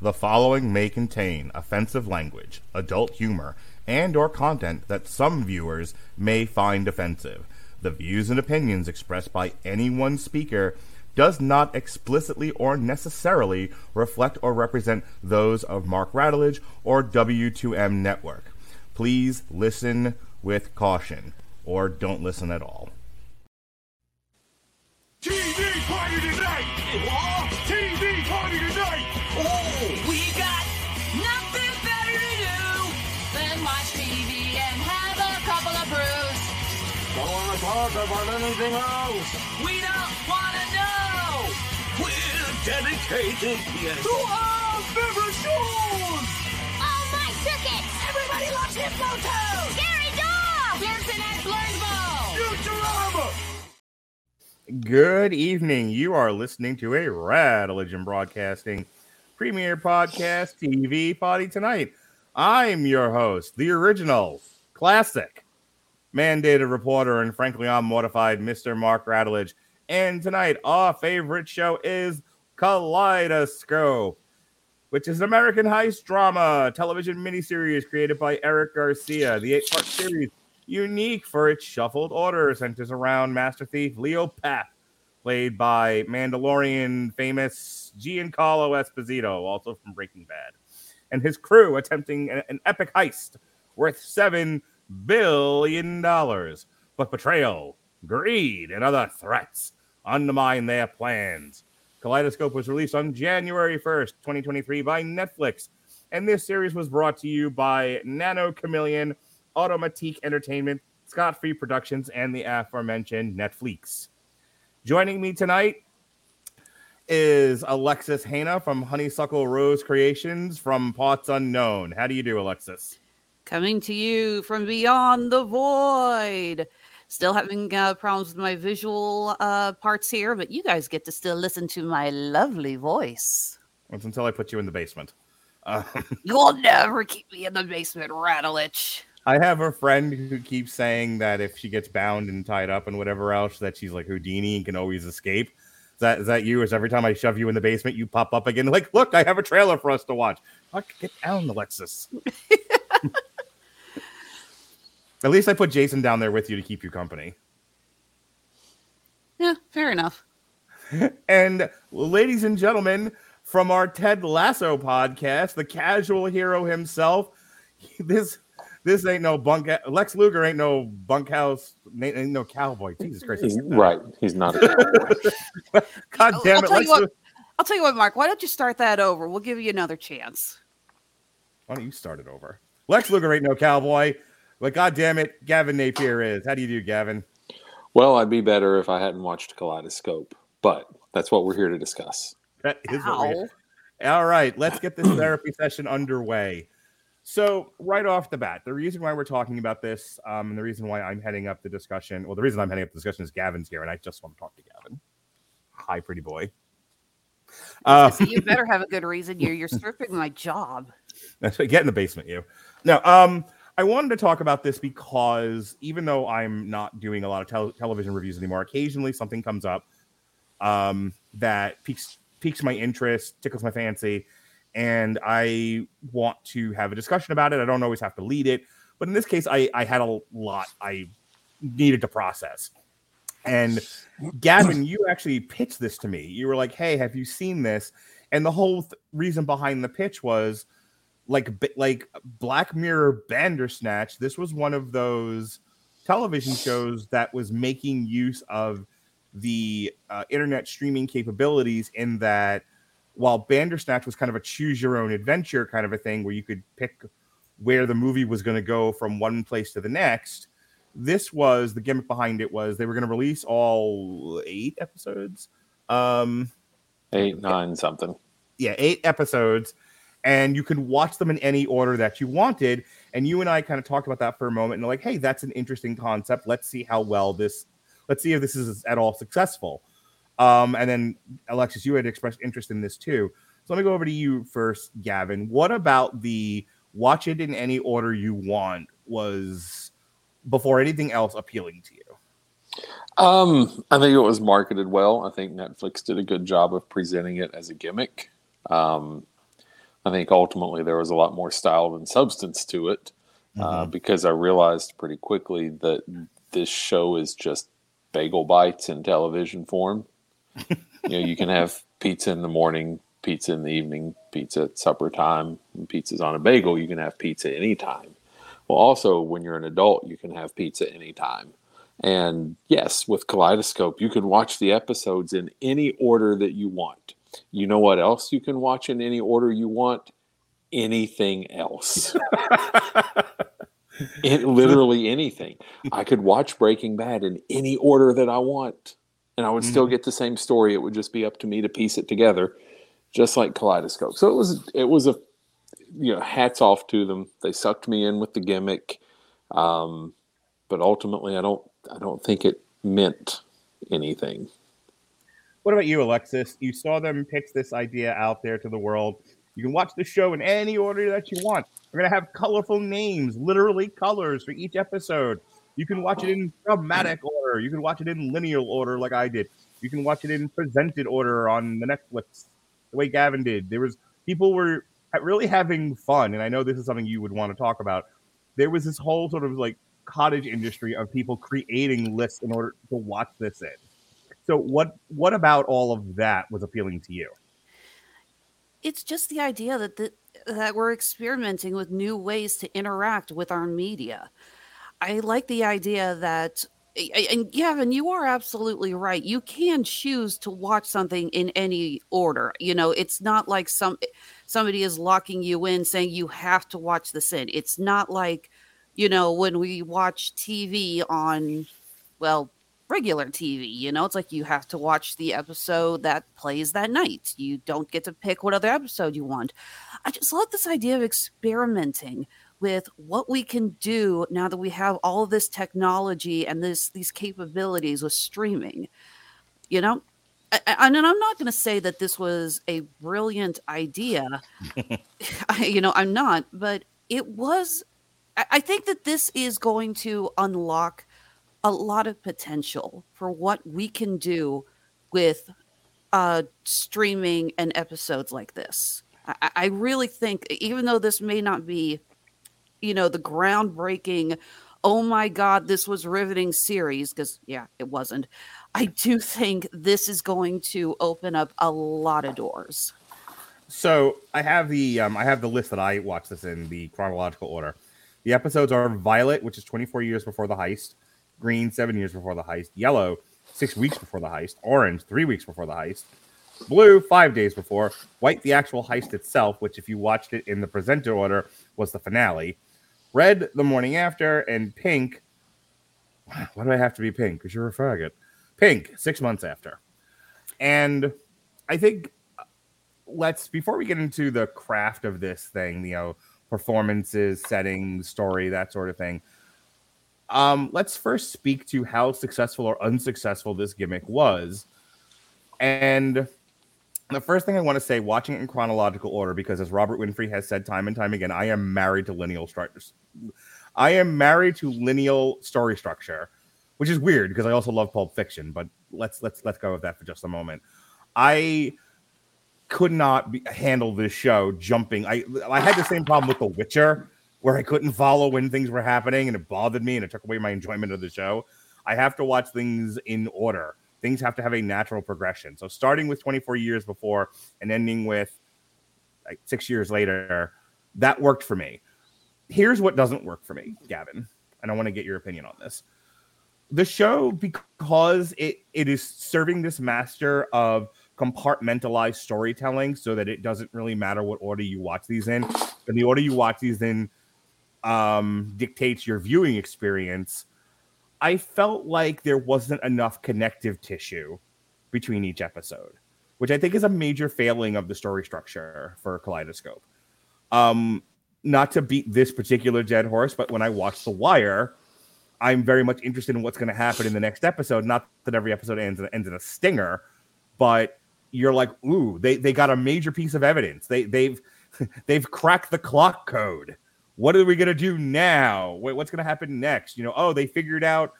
The following may contain offensive language, adult humor, and or content that some viewers may find offensive. The views and opinions expressed by any one speaker does not explicitly or necessarily reflect or represent those of Mark Radulich or W2M Network. Please listen with caution or don't listen at all. TV party tonight! Anything else. We don't want to know. We're dedicated yes. to our favorite shows. Oh, my circuits! Everybody loves Hypnotoad. Scary dog! Pearson at Blurnsville. Futurama! Good evening. You are listening to a Rad Religion Broadcasting premiere podcast TV party tonight. I'm your host, the original, classic, mandated reporter, and frankly, I'm mortified, Mr. Mark Radulich. And tonight, our favorite show is Kaleidoscope, which is an American heist drama television miniseries created by Eric Garcia. The eight part series unique for its shuffled order, centers around Master Thief Leo Pap, played by Mandalorian famous Giancarlo Esposito, also from Breaking Bad, and his crew attempting an, an epic heist worth seven billion dollars. But betrayal, greed, and other threats undermine their plans. Kaleidoscope was released on January 1st, 2023 by Netflix, and this series was brought to you by Nano Chameleon Automatique Entertainment, Scott Free Productions, and the aforementioned Netflix. Joining me tonight is Alexis Hejna from Honeysuckle Rose Creations from Pots Unknown. How do you do, Alexis? Coming to you from beyond the void. Still having uh, problems with my visual uh, parts here, but you guys get to still listen to my lovely voice. That's until I put you in the basement. Um, You'll never keep me in the basement, Radulich. I have a friend who keeps saying that if she gets bound and tied up and whatever else, that she's like Houdini and can always escape. Is that is that you? Is every time I shove you in the basement, you pop up again? Like, look, I have a trailer for us to watch. Fuck, get down, Alexis. At least I put Jason down there with you to keep you company. Yeah, fair enough. And ladies and gentlemen, from our Ted Lasso podcast, the casual hero himself, this this ain't no bunk. Lex Luger ain't no bunkhouse. Ain't ain't no cowboy. Jesus Christ! He's, right. He's not a cowboy. God I'll- damn I'll tell Lex you what- Lu- I'll tell you what, Mark. Why don't you start that over? We'll give you another chance. Why don't you start it over? Lex Luger ain't no cowboy, but God damn it, Gavin Napier is. How do you do, Gavin? well, I'd be better if I hadn't watched Kaleidoscope, but that's what we're here to discuss. That is what we're All right, let's get this therapy session underway. So, right off the bat, the reason why we're talking about this, um, and the reason why I'm heading up the discussion, well, the reason I'm heading up the discussion is Gavin's here, and I just want to talk to Gavin. Hi, pretty boy. Uh, So you better have a good reason. You're you're stripping my job. That's right. Get in the basement, you. Now, um, I wanted to talk about this because even though I'm not doing a lot of tel- television reviews anymore, occasionally something comes up um, that piques piques my interest, tickles my fancy, and I want to have a discussion about it. I don't always have to lead it, but in this case, I, I had a lot I needed to process. And Gavin, you actually pitched this to me. You were like, "Hey, have you seen this?" And the whole th- reason behind the pitch was like like Black Mirror Bandersnatch. This was one of those television shows that was making use of the uh, internet streaming capabilities in that while Bandersnatch was kind of a choose your own adventure kind of a thing where you could pick where the movie was going to go from one place to the next this was the gimmick behind it was they were going to release all eight episodes um Eight, nine, something. yeah, eight episodes, and you could watch them in any order that you wanted. And you and I kind of talked about that for a moment, and like, hey, that's an interesting concept. Let's see how well this. Let's see if this is at all successful. Um, and then Alexis, you had expressed interest in this too. So let me go over to you first, Gavin. What about the watch it in any order you want was before anything else appealing to you? Um, I think it was marketed well. I think Netflix did a good job of presenting it as a gimmick. Um, I think ultimately there was a lot more style than substance to it uh, Mhm. because I realized pretty quickly that this show is just bagel bites in television form. you know, you can have pizza in the morning, pizza in the evening, pizza at supper time, and pizza's on a bagel. You can have pizza anytime. Well, also, when you're an adult, you can have pizza anytime. And yes, with Kaleidoscope, you can watch the episodes in any order that you want. You know what else you can watch in any order you want? Anything else. it, literally anything. I could watch Breaking Bad in any order that I want, and I would still get the same story. It would just be up to me to piece it together, just like Kaleidoscope. So it was it was a you know hats off to them. They sucked me in with the gimmick, um, but ultimately, I don't I don't think it meant anything. What about you, Alexis? You saw them pitch this idea out there to the world. You can watch the show in any order that you want. We're gonna have colorful names, literally colors for each episode. You can watch it in dramatic order. You can watch it in lineal order, like I did. You can watch it in presented order on the Netflix, the way Gavin did. There was people were really having fun, and I know this is something you would want to talk about. There was this whole sort of like cottage industry of people creating lists in order to watch this in. So what what about all of that was appealing to you? It's just the idea that the, that we're experimenting with new ways to interact with our media. I like the idea that and Gavin, you are absolutely right. You can choose to watch something in any order. You know, it's not like some somebody is locking you in saying you have to watch this in. It's not like, you know, when we watch TV on well, regular TV, you know, it's like you have to watch the episode that plays that night. You don't get to pick what other episode you want. I just love this idea of experimenting with what we can do now that we have all this technology and this these capabilities with streaming. You know, I, I, and I'm not going to say that this was a brilliant idea. I, you know, I'm not, but it was. I, I think that this is going to unlock a lot of potential for what we can do with uh, streaming and episodes like this. I, I- really think, even though this may not be, you know, the groundbreaking, oh my God, this was riveting series, because yeah, it wasn't. I do think this is going to open up a lot of doors. So I have the um, I have the list that I watched this in the chronological order. The episodes are Violet, which is 24 years before the heist, Green, seven years before the heist, Yellow, six weeks before the heist, Orange, three weeks before the heist, Blue, five days before, White, the actual heist itself, which if you watched it in the presenter order was the finale, Red, the morning after, and Pink. Why do I have to be pink? Because you're a faggot. Pink, six months after. And I think uh, let's before we get into the craft of this thing, you know, performances, settings, story, that sort of thing. Um, let's first speak to how successful or unsuccessful this gimmick was. And the first thing I want to say, watching it in chronological order, because as Robert Winfrey has said time and time again, I am married to lineal structures. I am married to lineal story structure, which is weird because I also love Pulp Fiction. But let's let's let's go with that for just a moment. I could not be, handle this show jumping. I I had the same problem with The Witcher, where I couldn't follow when things were happening, and it bothered me, and it took away my enjoyment of the show. I have to watch things in order. Things have to have a natural progression. So starting with 24 years before and ending with like six years later, that worked for me. Here's what doesn't work for me, Gavin, and I want to get your opinion on this. The show, because it it is serving this master of compartmentalized storytelling so that it doesn't really matter what order you watch these in. And the order you watch these in um, dictates your viewing experience. I felt like there wasn't enough connective tissue between each episode, which I think is a major failing of the story structure for Kaleidoscope. Um, not to beat this particular dead horse, but when I watch The Wire, I'm very much interested in what's going to happen in the next episode. Not that every episode ends ends in a stinger, but you're like, ooh, they they got a major piece of evidence. They they've they've cracked the clock code. What are we gonna do now? What's gonna happen next? You know, oh, they figured out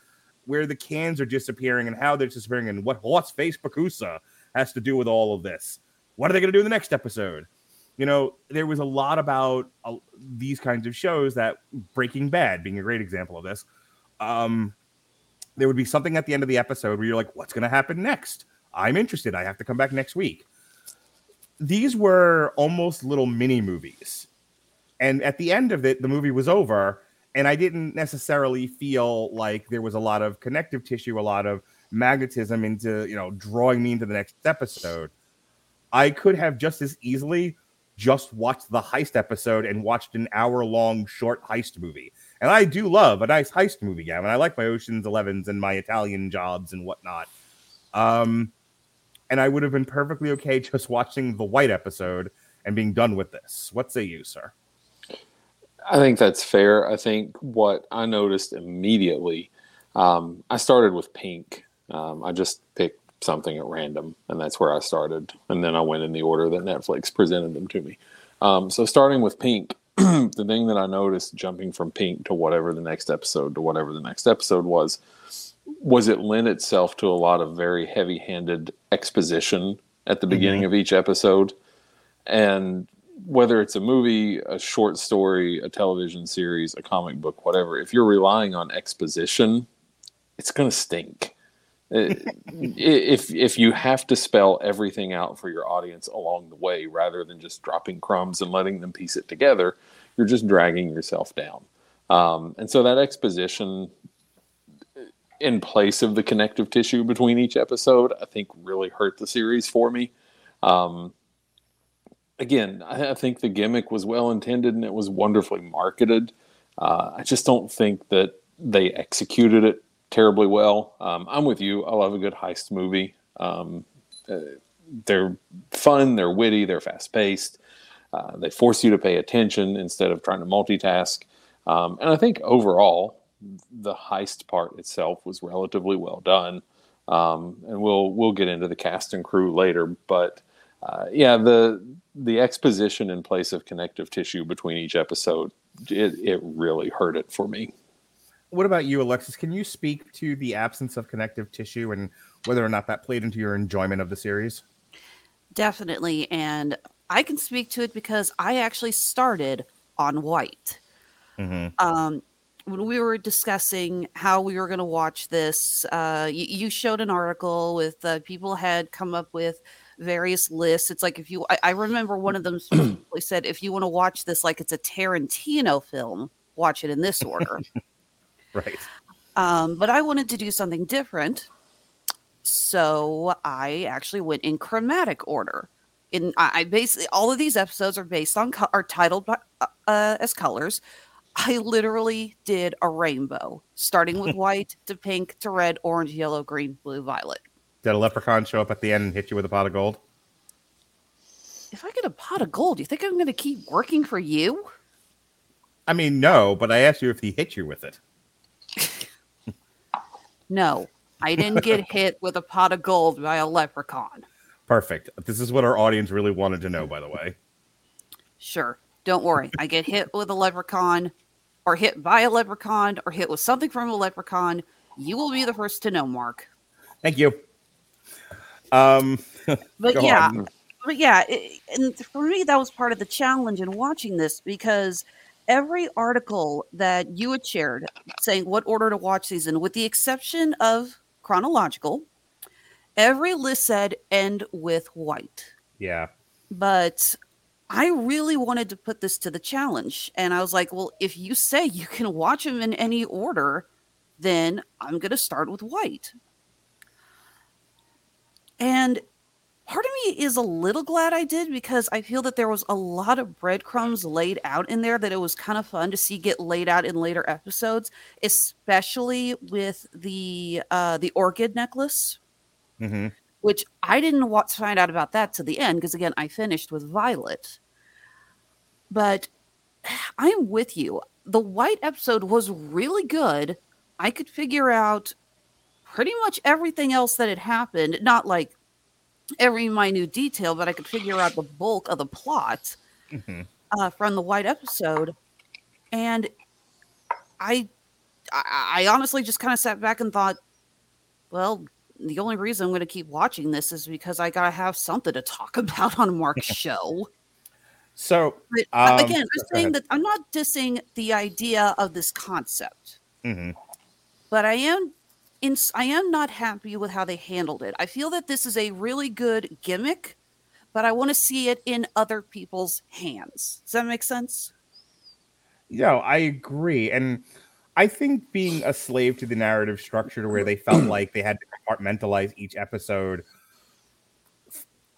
where the cans are disappearing and how they're disappearing and what horse face Pakusa has to do with all of this. What are they gonna do in the next episode? you know, there was a lot about uh, these kinds of shows that Breaking Bad being a great example of this. Um, there would be something at the end of the episode where you're like, what's going to happen next? I'm interested. I have to come back next week. These were almost little mini movies. And at the end of it, the movie was over. And I didn't necessarily feel like there was a lot of connective tissue, a lot of magnetism into, you know, drawing me into the next episode. I could have just as easily just watched the heist episode and watched an hour long short heist movie. And I do love a nice heist movie, Gavin. I like my Ocean's Elevens and my Italian jobs and whatnot. Um, and I would have been perfectly okay just watching the White episode and being done with this. What say you, sir? I think that's fair. I think what I noticed immediately, um, I started with Pink. Um, I just picked something at random, and that's where I started. And then I went in the order that Netflix presented them to me. Um, so starting with Pink, the thing that I noticed jumping from Pink to whatever the next episode to whatever the next episode was, was it lent itself to a lot of very heavy-handed exposition at the beginning of each episode, and whether it's a movie, a short story, a television series, a comic book, whatever, if you're relying on exposition, it's going to stink. Uh, if if you have to spell everything out for your audience along the way rather than just dropping crumbs and letting them piece it together, you're just dragging yourself down. Um, and so that exposition in place of the connective tissue between each episode, I think really hurt the series for me. Um, again, I, I think the gimmick was well intended and it was wonderfully marketed. Uh, I just don't think that they executed it terribly well. Um, I'm with you. I love a good heist movie. Um, uh, they're fun, they're witty, they're fast paced. Uh, they force you to pay attention instead of trying to multitask. Um, and I think overall, the heist part itself was relatively well done. Um, and we'll we'll get into the cast and crew later, but uh, yeah, the the exposition in place of connective tissue between each episode, it, it really hurt it for me. What about you, Alexis? Can you speak to the absence of connective tissue and whether or not that played into your enjoyment of the series? Definitely. And I can speak to it because I actually started on white. Mm-hmm. Um, when we were discussing how we were going to watch this, uh, you, you showed an article with uh, people had come up with various lists. It's like if you, I, I remember one of them specifically said, if you want to watch this like it's a Tarantino film, watch it in this order. Right. Um, but I wanted to do something different. So I actually went in chromatic order. In I, I basically all of these episodes are based on co- are titled by, uh, uh, as colors. I literally did a rainbow, starting with white to pink to red, orange, yellow, green, blue, violet. Did a leprechaun show up at the end and hit you with a pot of gold? If I get a pot of gold, you think I'm going to keep working for you? I mean, no, but I asked you if he hit you with it. No, I didn't get hit with a pot of gold by a leprechaun. Perfect. This is what our audience really wanted to know, by the way. Sure. Don't worry. I get hit with a leprechaun or hit by a leprechaun or hit with something from a leprechaun. You will be the first to know, Mark. Thank you. Um, But yeah, on. but yeah, it, and for me, that was part of the challenge in watching this because every article that you had shared saying what order to watch these in, with the exception of chronological, every list said end with white. yeah. but I really wanted to put this to the challenge. And I was like, well, if you say you can watch them in any order, then I'm going to start with white. And part of me is a little glad I did because I feel that there was a lot of breadcrumbs laid out in there that it was kind of fun to see get laid out in later episodes, especially with the uh the orchid necklace hmm which I didn't want to find out about that to the end because again, I finished with Violet. But I'm with you. The white episode was really good. I could figure out pretty much everything else that had happened, not like every minute detail, but I could figure out the bulk of the plot hmm uh, from the white episode, and I, I, I honestly just kind of sat back and thought, well, the only reason I'm going to keep watching this is because I gotta have something to talk about on Mark's show. So But Um, again, I'm saying that I'm not dissing the idea of this concept, mhm. but I am in, I am not happy with how they handled it. I feel that this is a really good gimmick, but I want to see it in other people's hands. Does that make sense? Yeah, I agree. And I think being a slave to the narrative structure to where they felt like they had to compartmentalize each episode,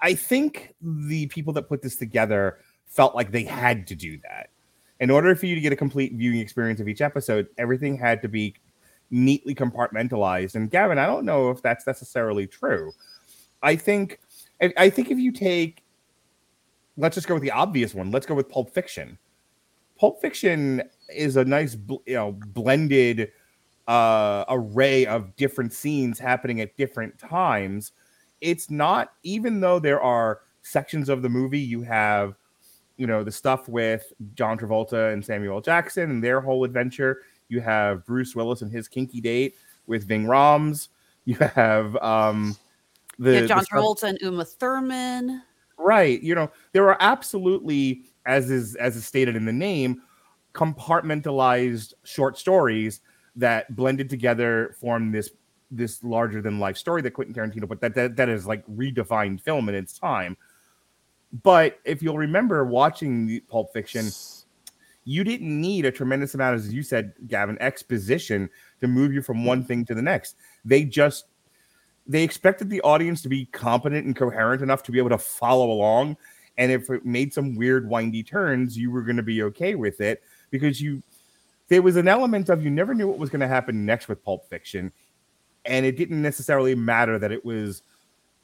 I think the people that put this together felt like they had to do that. In order for you to get a complete viewing experience of each episode, everything had to be neatly compartmentalized. And Gavin, I don't know if that's necessarily true. I think I, think if you take let's just go with the obvious one. Let's go with Pulp Fiction. Pulp Fiction is a nice, you know, blended uh, array of different scenes happening at different times. It's not, even though there are sections of the movie, you have, you know, the stuff with John Travolta and Samuel Jackson and their whole adventure. You have Bruce Willis and his kinky date with Ving Rhames. You have um, the yeah, the John Travolta and Uma Thurman. right you know there are absolutely as is as is stated in the name compartmentalized short stories that blended together form this this larger than life story that Quentin Tarantino but that, that that is like redefined film in its time but if you'll remember watching the Pulp Fiction you didn't need a tremendous amount as you said Gavin exposition to move you from mm-hmm. one thing to the next they just they expected the audience to be competent and coherent enough to be able to follow along. And if it made some weird windy turns, you were going to be okay with it because you there was an element of you never knew what was going to happen next with Pulp Fiction, and it didn't necessarily matter that it was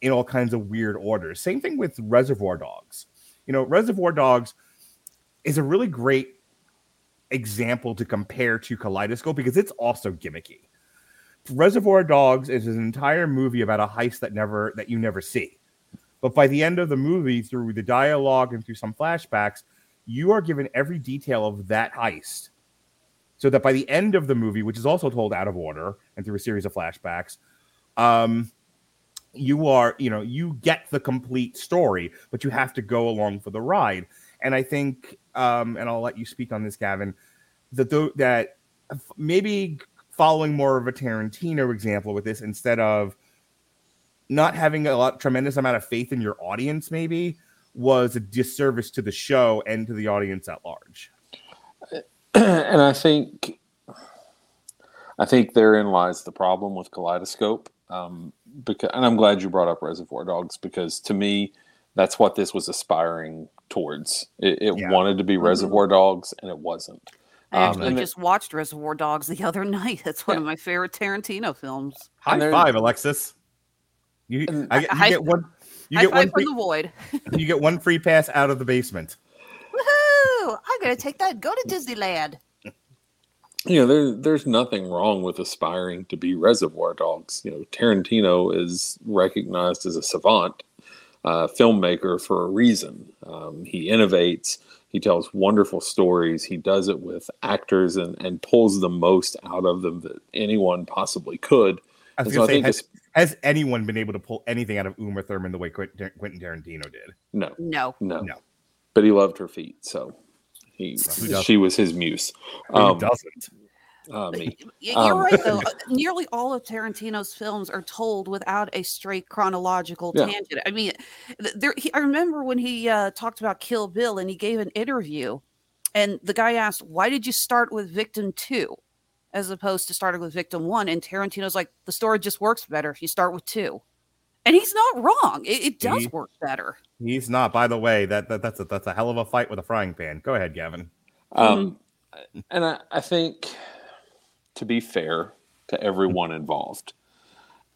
in all kinds of weird orders. Same thing with Reservoir Dogs. You know, Reservoir Dogs is a really great example to compare to Kaleidoscope because it's also gimmicky. Reservoir Dogs is an entire movie about a heist that never that you never see. But by the end of the movie, through the dialogue and through some flashbacks, you are given every detail of that heist. So that by the end of the movie, which is also told out of order and through a series of flashbacks, um, you are, you know, you get the complete story, but you have to go along for the ride. And I think, um, and I'll let you speak on this, Gavin, that th- that maybe following more of a Tarantino example with this instead of not having a lot tremendous amount of faith in your audience maybe was a disservice to the show and to the audience at large. and I think I think therein lies the problem with Kaleidoscope. Um, because, and I'm glad you brought up Reservoir Dogs because to me, that's what this was aspiring towards. It, it Yeah. wanted to be Reservoir Dogs, and it wasn't. I Um, actually and the- just watched Reservoir Dogs the other night. That's one of my favorite Tarantino films. High there- five, Alexis. You, And- I, get- you High- get one. You High get five one. from Free, the void. you get one free pass out of the basement. Woohoo! I'm gonna take that. Go to Disneyland. you know, there, there's nothing wrong with aspiring to be Reservoir Dogs. You know, Tarantino is recognized as a savant uh, filmmaker for a reason. Um, he innovates. He tells wonderful stories. He does it with actors and, and pulls the most out of them that anyone possibly could. I was so gonna I say, think has, has anyone been able to pull anything out of Uma Thurman the way Quentin, Quentin Tarantino did? No, No. no, No. But he loved her feet, so he Who she was his muse. Who Um, doesn't? Uh, me. You're Um, right, though. Nearly all of Tarantino's films are told without a straight chronological Yeah. tangent. I mean, there. He, I remember when he uh, talked about Kill Bill, and he gave an interview, and the guy asked, "Why did you start with Victim Two, as opposed to starting with Victim One?" And Tarantino's like, "The story just works better if you start with two. And he's not wrong. It, it does He- work better. He's not. By the way, that, that that's a that's a hell of a fight with a frying pan. Go ahead, Gavin. Um, and I, I think, to be fair to everyone mm-hmm. involved,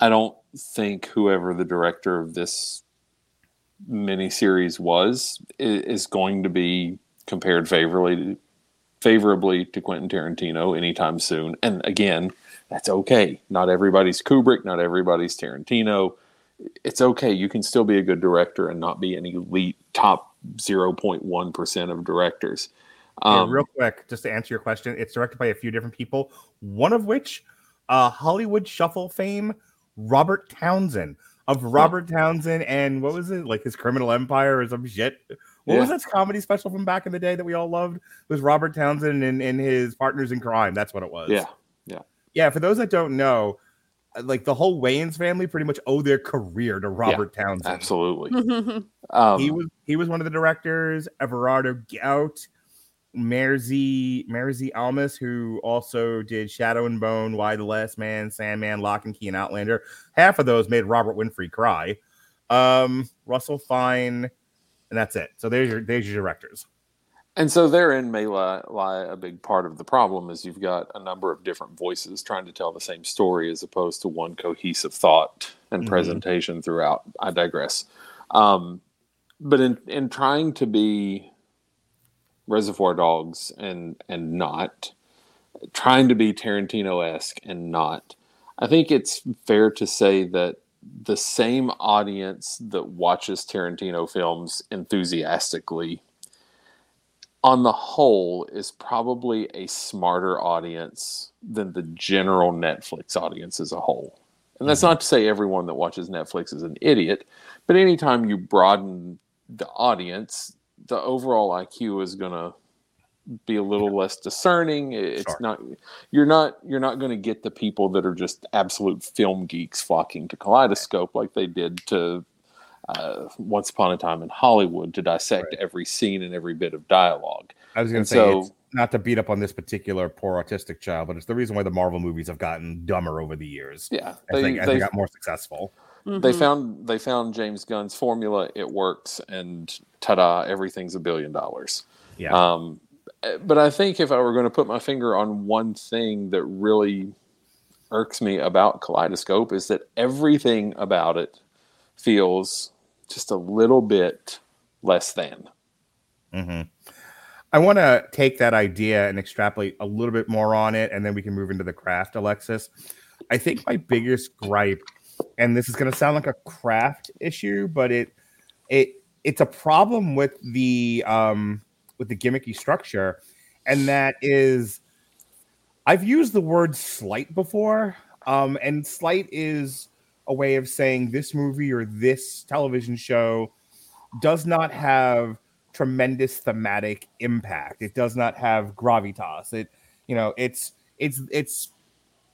I don't think whoever the director of this miniseries was is going to be compared favorably favorably to Quentin Tarantino anytime soon. And again, that's okay. Not everybody's Kubrick, not everybody's Tarantino. It's okay. You can still be a good director and not be an elite top 0.1% of directors. Yeah, Um, real quick, just to answer your question, it's directed by a few different people. One of which, uh, Hollywood Shuffle fame, Robert Townsend of Robert Townsend and what was it like his Criminal Empire or some shit, What was Yeah. that comedy special from back in the day that we all loved? It was Robert Townsend and, and his partners in crime. That's what it was. Yeah. Yeah. Yeah. For those that don't know, uh, like the whole Wayans family pretty much owe their career to Robert Townsend. Absolutely. Um, he was he was one of the directors. Everardo Gout, Mairzee Mairzee Almas, who also did Shadow and Bone, Why the Last Man, Sandman, Lock and Key, and Outlander. Half of those made Robert Winfrey cry. Um, Russell Fine, and that's it. So there's your there's your directors. And so therein may lie, lie a big part of the problem is you've got a number of different voices trying to tell the same story as opposed to one cohesive thought and Mhm. presentation throughout. I digress. Um, but in, in trying to be Reservoir Dogs and and not trying to be Tarantino esque and not, I think it's fair to say that the same audience that watches Tarantino films enthusiastically on the whole is probably a smarter audience than the general Netflix audience as a whole. And that's mm-hmm. not to say everyone that watches Netflix is an idiot, but anytime you broaden the audience, the overall IQ is going to be a little less discerning. It's Sure. not you're not you're not going to get the people that are just absolute film geeks flocking to Kaleidoscope like they did to uh, Once Upon a Time in Hollywood to dissect every scene and every bit of dialogue. I was going to say so- it's not to beat up on this particular poor autistic child, but it's the reason why the Marvel movies have gotten dumber over the years. Yeah, As they, as they got more successful. They Mhm. found they found James Gunn's formula. It works, and ta-da! Everything's a billion dollars. Yeah. Um, eh, but I think if I were going to put my finger on one thing that really irks me about Kaleidoscope is that everything about it feels just a little bit less than. hmm I want to take that idea and extrapolate a little bit more on it, and then we can move into the craft, Alexis. I think my biggest gripe, and this is going to sound like a craft issue, but it it it's a problem with the um with the gimmicky structure, and that is I've used the word slight before, um, and slight is a way of saying this movie or this television show does not have tremendous thematic impact. It does not have gravitas. It, you know, it's it's it's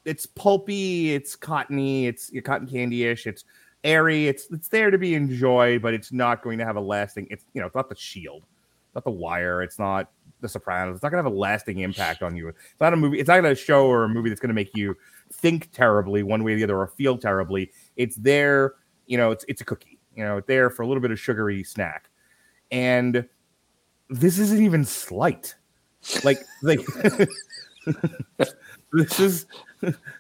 it's pulpy, it's cottony, it's cotton candy-ish, it's airy, it's it's there to be enjoyed, but it's not going to have a lasting. It's you know, it's not the Shield, it's not the Wire, it's not the Sopranos. It's not going to have a lasting impact on you. It's not a movie. It's not a show or a movie that's going to make you think terribly one way or the other or feel terribly. It's there. You know, it's it's a cookie. You know, it's there for a little bit of sugary snack and this isn't even slight like like this is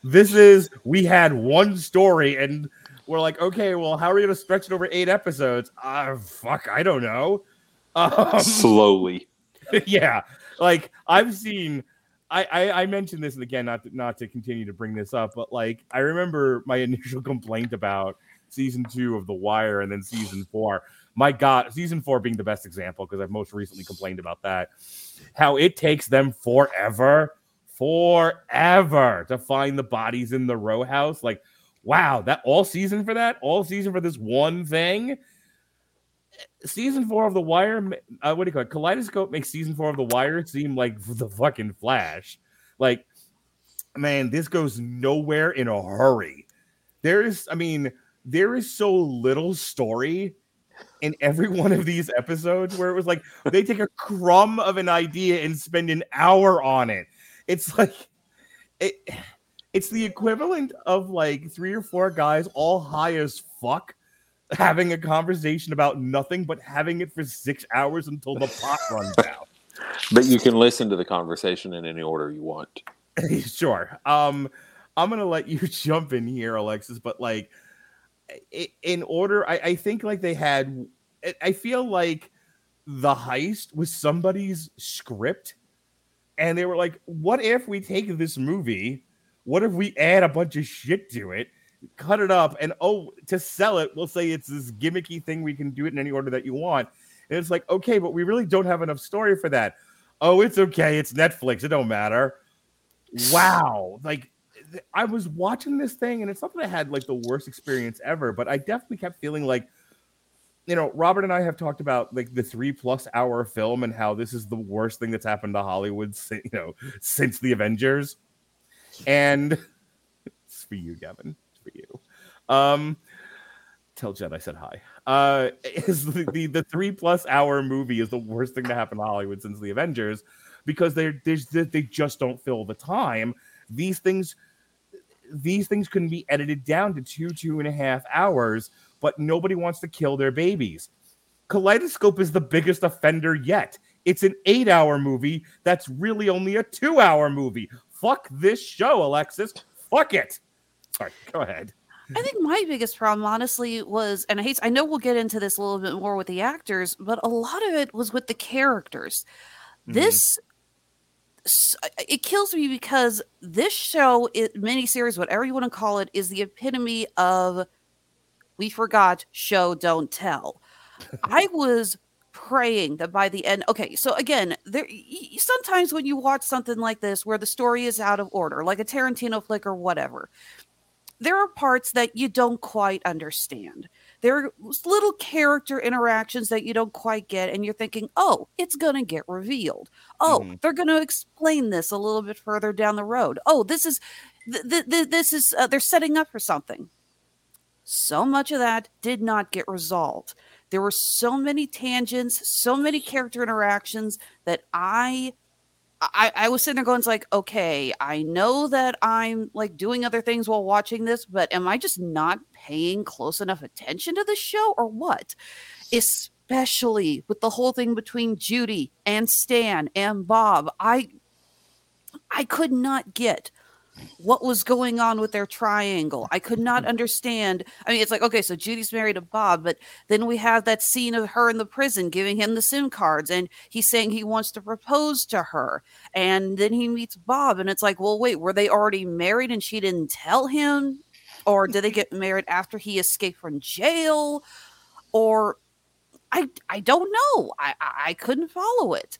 this is we had one story and we're like okay well how are we gonna stretch it over eight episodes? Uh fuck i don't know. Um, Slowly. yeah like i've seen I, I i mentioned this and again not to, not to continue to bring this up but like i remember my initial complaint about season two of the wire and then season four. My god season four being the best example because i've most recently complained about that. How it takes them forever forever to find the bodies in the row house. Like wow that all season for that all season for this one thing? Season four of the wire uh, what do you call it? Kaleidoscope makes season four of the wire seem like the fucking flash. Like man this goes nowhere in a hurry. There is i mean there is so little story in every one of these episodes where it was like they take a crumb of an idea and spend an hour on it it's like it it's the equivalent of like three or four guys all high as fuck having a conversation about nothing but having it for six hours until the pot runs out But you can listen to the conversation in any order you want. sure. Um, I'm gonna let you jump in here, Alexis. But like, in order, I, I think like they had. I- I feel like the heist was somebody's script, and they were like, "What if we take this movie? What if we add a bunch of shit to it?" Cut it up, and oh, to sell it, we'll say it's this gimmicky thing. We can do it in any order that you want. And it's like, okay, but we really don't have enough story for that. Oh, it's okay. It's Netflix. It don't matter wow like i was watching this thing and it's not that i had like the worst experience ever but i definitely kept feeling like you know, Robert and I have talked about like the three plus hour film and how this is the worst thing that's happened to Hollywood, you know, since the Avengers. And it's for you, Gavin. It's for you. Um, tell Jed I said hi. Uh, is the, the the three plus hour movie is the worst thing to happen to Hollywood since the Avengers because they're there's they just don't fill the time. These things these things couldn't be edited down to two two and a half hours but nobody wants to kill their babies. Kaleidoscope is the biggest offender yet. It's an eight hour movie that's really only a two hour movie. Fuck this show, Alexis. Fuck it. Sorry, go ahead. I think my biggest problem, honestly, was, and I hate, I know we'll get into this a little bit more with the actors, but a lot of it was with the characters. Mhm. This, it kills me because this show, it, miniseries, whatever you want to call it, is the epitome of we forgot, show, don't tell. I was praying that by the end, okay, so again, there sometimes when you watch something like this where the story is out of order, like a Tarantino flick or whatever, there are parts that you don't quite understand. There are little character interactions that you don't quite get, and you're thinking, oh, it's going to get revealed. Oh, Mhm. they're going to explain this a little bit further down the road. Oh, this is, th- th- th- this is, uh, they're setting up for something. So much of that did not get resolved. There were so many tangents, so many character interactions that I I, I was sitting there going, it's like, okay, I know that I'm like doing other things while watching this, but am I just not paying close enough attention to the show or what? Especially with the whole thing between Judy and Stan and Bob. I I could not get what was going on with their triangle. I could not mm-hmm. understand. I mean, it's like, okay, so Judy's married to Bob, but then we have that scene of her in the prison giving him the SIM cards, and he's saying he wants to propose to her. And then he meets Bob, and it's like, well, wait, were they already married and she didn't tell him? Or did they get married after he escaped from jail? Or I I don't know. I I, I couldn't follow it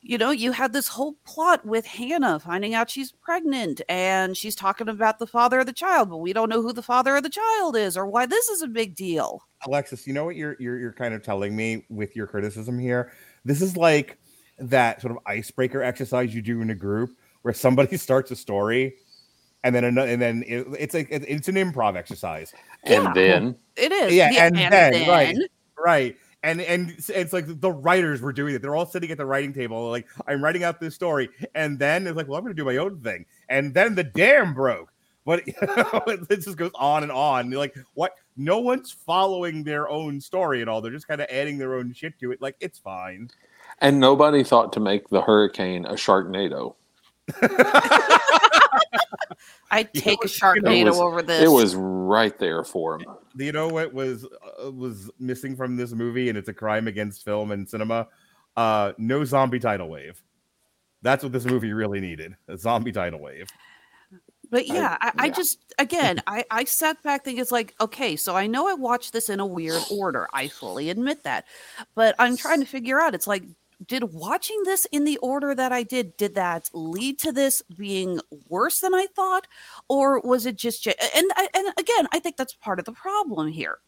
you know, you had this whole plot with Hannah finding out she's pregnant and she's talking about the father of the child, but we don't know who the father of the child is or why this is a big deal. Alexis, you know what you're you're you're kind of telling me with your criticism here? This is like that sort of icebreaker exercise you do in a group where somebody starts a story and then another, and then it, it's like it's an improv exercise. And Yeah. then It is. Yeah, Yeah, and then, right. Right. And and it's, like the writers were doing it. They're all sitting at the writing table, like I'm writing out this story, and then it's like, well, I'm going to do my own thing, and then the dam broke. But you know, it just goes on and on. You're like, what? No one's following their own story at all. They're just kind of adding their own shit to it. Like it's fine. and nobody thought to make the hurricane a Sharknado. I'd take know, a it Sharknado was- over this. It was right there for him. You know what was uh, was missing from this movie? And it's a crime against film and cinema. Uh, no zombie tidal wave. That's what this movie really needed. A zombie tidal wave. But I- yeah, I, I yeah. just again, I I sat back thinking it's like, okay, so I know I watched this in a weird order. I fully admit that, but I'm trying to figure out. It's like, did watching this in the order that I did, did that lead to this being worse than I thought, or was it just? And and again, I think that's part of the problem here.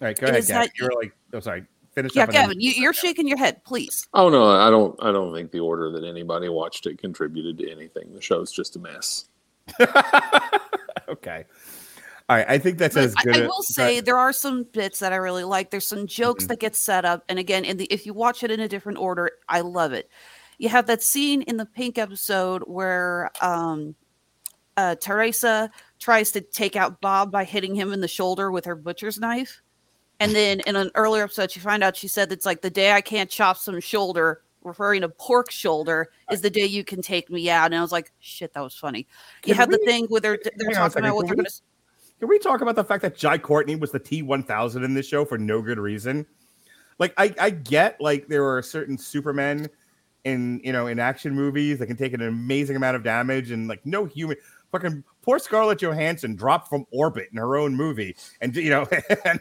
All right, go ahead, is Gavin. that- You were like, oh, sorry. Finish Yeah, up. Gavin, you, you're shaking your head. Please. Oh no, I don't. I don't think the order that anybody watched it contributed to anything. The show's just a mess. okay. All right. I think that's But as I, good. I a- will say there are some bits that I really like. There's some jokes Mhm. that get set up, and again, in the if you watch it in a different order, I love it. You have that scene in the Pink episode where um, uh, Teresa tries to take out Bob by hitting him in the shoulder with her butcher's knife, and then in an earlier episode, you find out she said it's like the day I can't chop some shoulder, referring to pork shoulder, is the day you can take me out. And I was like, shit, that was funny. You Can have the thing where they're they're a talking about what they're going to. Can we talk about the fact that Jai Courtney was the T1000 in this show for no good reason? Like, I, I get like there are certain Supermen in you know in action movies that can take an amazing amount of damage and like no human fucking poor Scarlett Johansson dropped from orbit in her own movie and you know and,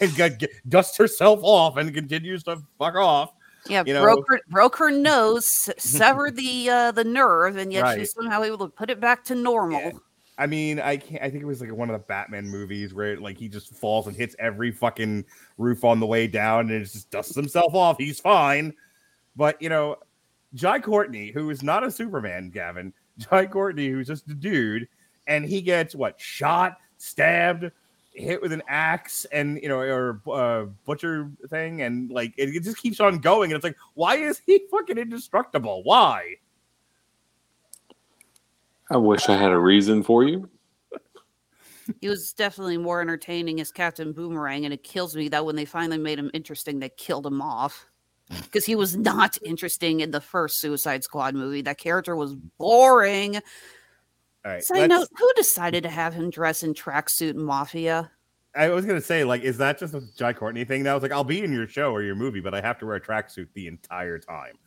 and got, get, dusts herself off and continues to fuck off. Yeah, you know- broke her broke her nose, severed the uh, the nerve, and yet Right. she's somehow able to put it back to normal. I mean, I can't. I think it was like one of the Batman movies where like he just falls and hits every fucking roof on the way down, and just dusts himself off. He's fine, but you know, Jai Courtney, who is not a Superman, Gavin, Jai Courtney, who's just a dude, and he gets what shot, stabbed, hit with an axe, and you know, or uh, butcher thing, and like it, it just keeps on going, and it's like, why is he fucking indestructible? Why? I wish I had a reason for you. He was definitely more entertaining as Captain Boomerang, and it kills me that when they finally made him interesting, they killed him off. Because he was not interesting in the first Suicide Squad movie. That character was boring. All right, Side note, who decided to have him dress in tracksuit mafia? I was gonna say, like, is that just a Jai Courtney thing? That was like, I'll be in your show or your movie, but I have to wear a tracksuit the entire time.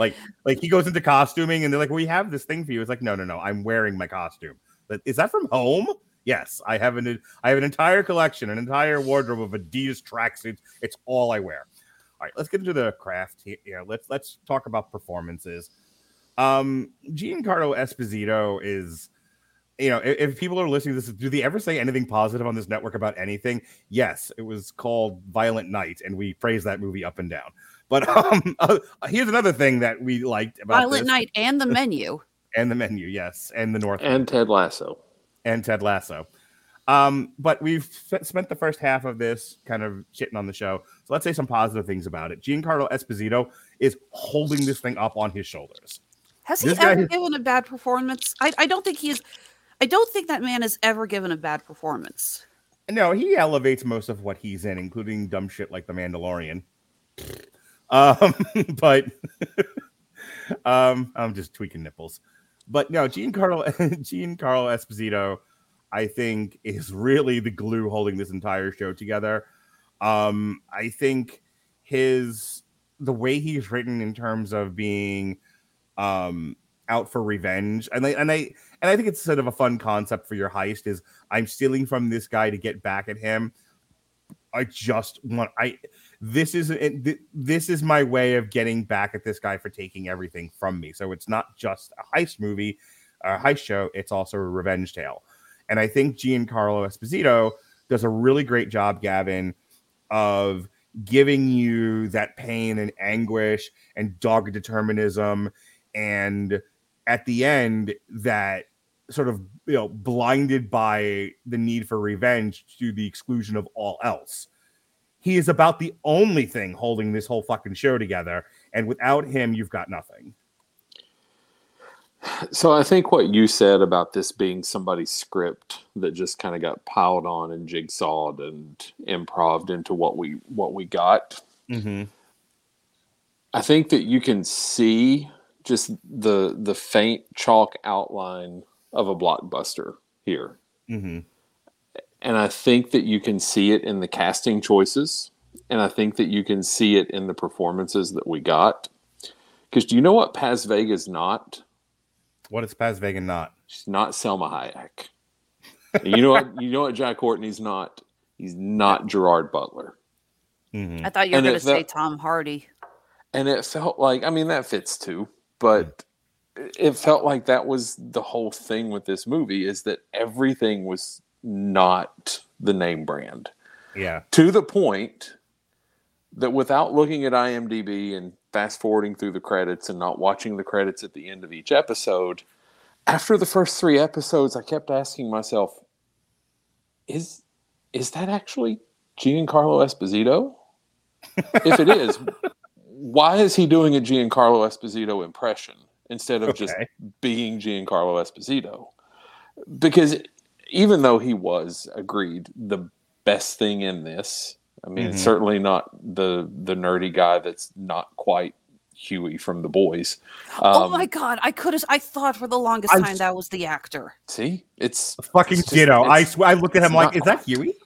Like, like he goes into costuming, and they're like, "We have this thing for you." It's like, no, no, no, I'm wearing my costume. But is that from home? Yes, I have an I have an entire collection, an entire wardrobe of Adidas tracksuits. It's all I wear. All right, let's get into the craft here. Let's let's talk about performances. Um, Giancarlo Esposito is you know, if, if people are listening to this, do they ever say anything positive on this network about anything? Yes, it was called Violent Night, and we praised that movie up and down. But um, uh, here's another thing that we liked about Violet this, Night and the menu. and the menu, yes, and the North And Ted Lasso. and Ted Lasso. Um, but we've sp- spent the first half of this kind of shitting on the show. So let's say some positive things about it. Giancarlo Esposito is holding this thing up on his shoulders. Has he This guy ever has- given a bad performance? I, I don't think he is. I don't think that man has ever given a bad performance. No, he elevates most of what he's in, including dumb shit like The Mandalorian. Um, but um, I'm just tweaking nipples. But no, Giancarlo Giancarlo Esposito, I think, is really the glue holding this entire show together. Um, I think his the way he's written in terms of being um out for revenge, and I and I and I think it's sort of a fun concept for your heist is I'm stealing from this guy to get back at him. I just want I this is this is my way of getting back at this guy for taking everything from me. So it's not just a heist movie, a heist show. It's also a revenge tale, and I think Giancarlo Esposito does a really great job, Gavin, of giving you that pain and anguish and dogged determinism, and at the end that sort of you know blinded by the need for revenge to the exclusion of all else. He is about the only thing holding this whole fucking show together, and without him, you've got nothing. So I think what you said about this being somebody's script that just kind of got piled on and jigsawed and improved into what we what we got. Mm-hmm. I think that you can see just the the faint chalk outline of a blockbuster here. Mm-hmm. And I think that you can see it in the casting choices. And I think that you can see it in the performances that we got. Because do you know what Paz Vega's not? What is Paz Vegan not? She's not Salma Hayek. You know what? You know what Jai Courtney's not? He's not Gerard Butler. Mm-hmm. I thought you were going to say Tom Hardy. And it felt like, I mean, that fits too, but it felt like that was the whole thing with this movie is that everything was not the name brand. Yeah. to the point that without looking at IMDb and fast forwarding through the credits and not watching the credits at the end of each episode, after the first three episodes, I kept asking myself, is is that actually Giancarlo Esposito? if it is, why is he doing a Giancarlo Esposito impression instead of just being Giancarlo Esposito? Because even though he was agreed the best thing in this, I mean, it's Mhm. certainly not the the nerdy guy that's not quite Hughie from the boys. oh Um, my god! I could have. I thought for the longest I- time that was the actor. See, it's Fucking it's just- ditto. I swear. I looked at him like, is that Hughie?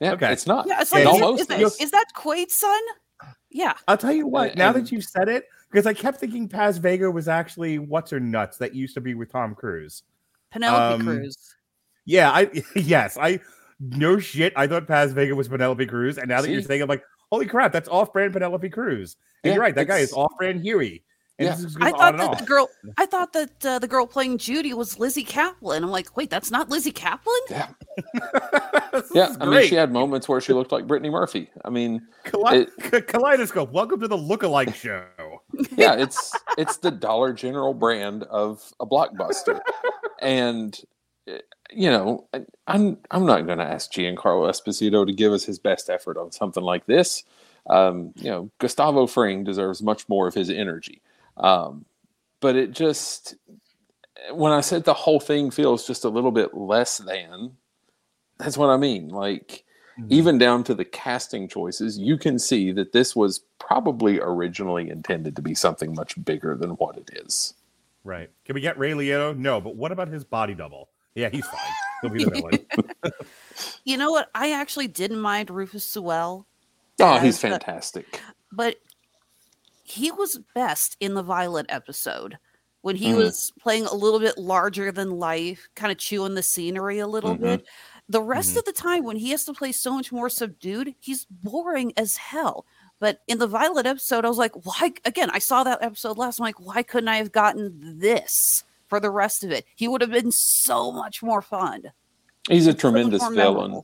Yeah, Okay. it's not. Yeah, it's like, you- is, almost is, that, is. is that Quaid's son? Yeah. I'll tell you what. And- now that you've said it, because I kept thinking Paz Vega was actually what's her nuts that used to be with Tom Cruise. Penelope Um, Cruz. Yeah, I yes, I no shit. I thought Paz Vega was Penelope Cruz, and now that you're saying, I'm like, holy crap, that's off-brand Penelope Cruz. And Yeah, you're right, that guy is off-brand Hughie. And Yeah. I thought that off. the girl, I thought that uh, the girl playing Judy was Lizzy Caplan. I'm like, wait, that's not Lizzy Caplan. Yeah, yeah. I mean, she had moments where she looked like Brittany Murphy. I mean, Kale- it- K- Kaleidoscope. Welcome to the lookalike show. yeah, it's it's the Dollar General brand of a blockbuster, and you know, I'm I'm not going to ask Giancarlo Esposito to give us his best effort on something like this. Um, you know, Gustavo Fring deserves much more of his energy, um, but it just when I said the whole thing feels just a little bit less than, that's what I mean. Like even down to the casting choices, you can see that this was probably originally intended to be something much bigger than what it is. Right. Can we get Ray Liotta? No, but what about his body double? Yeah, he's fine. He'll be the villain. You know what? I actually didn't mind Rufus Sewell, Oh, he's As the- fantastic. but he was best in the Violet episode when he Mhm. was playing a little bit larger than life, kind of chewing the scenery a little Mhm. bit. The rest Mhm. of the time, when he has to play so much more subdued, he's boring as hell. But in the Violet episode, I was like, why? Again, I saw that episode last. I'm like, why couldn't I have gotten this for the rest of it? He would have been so much more fun. He's a tremendous more villain.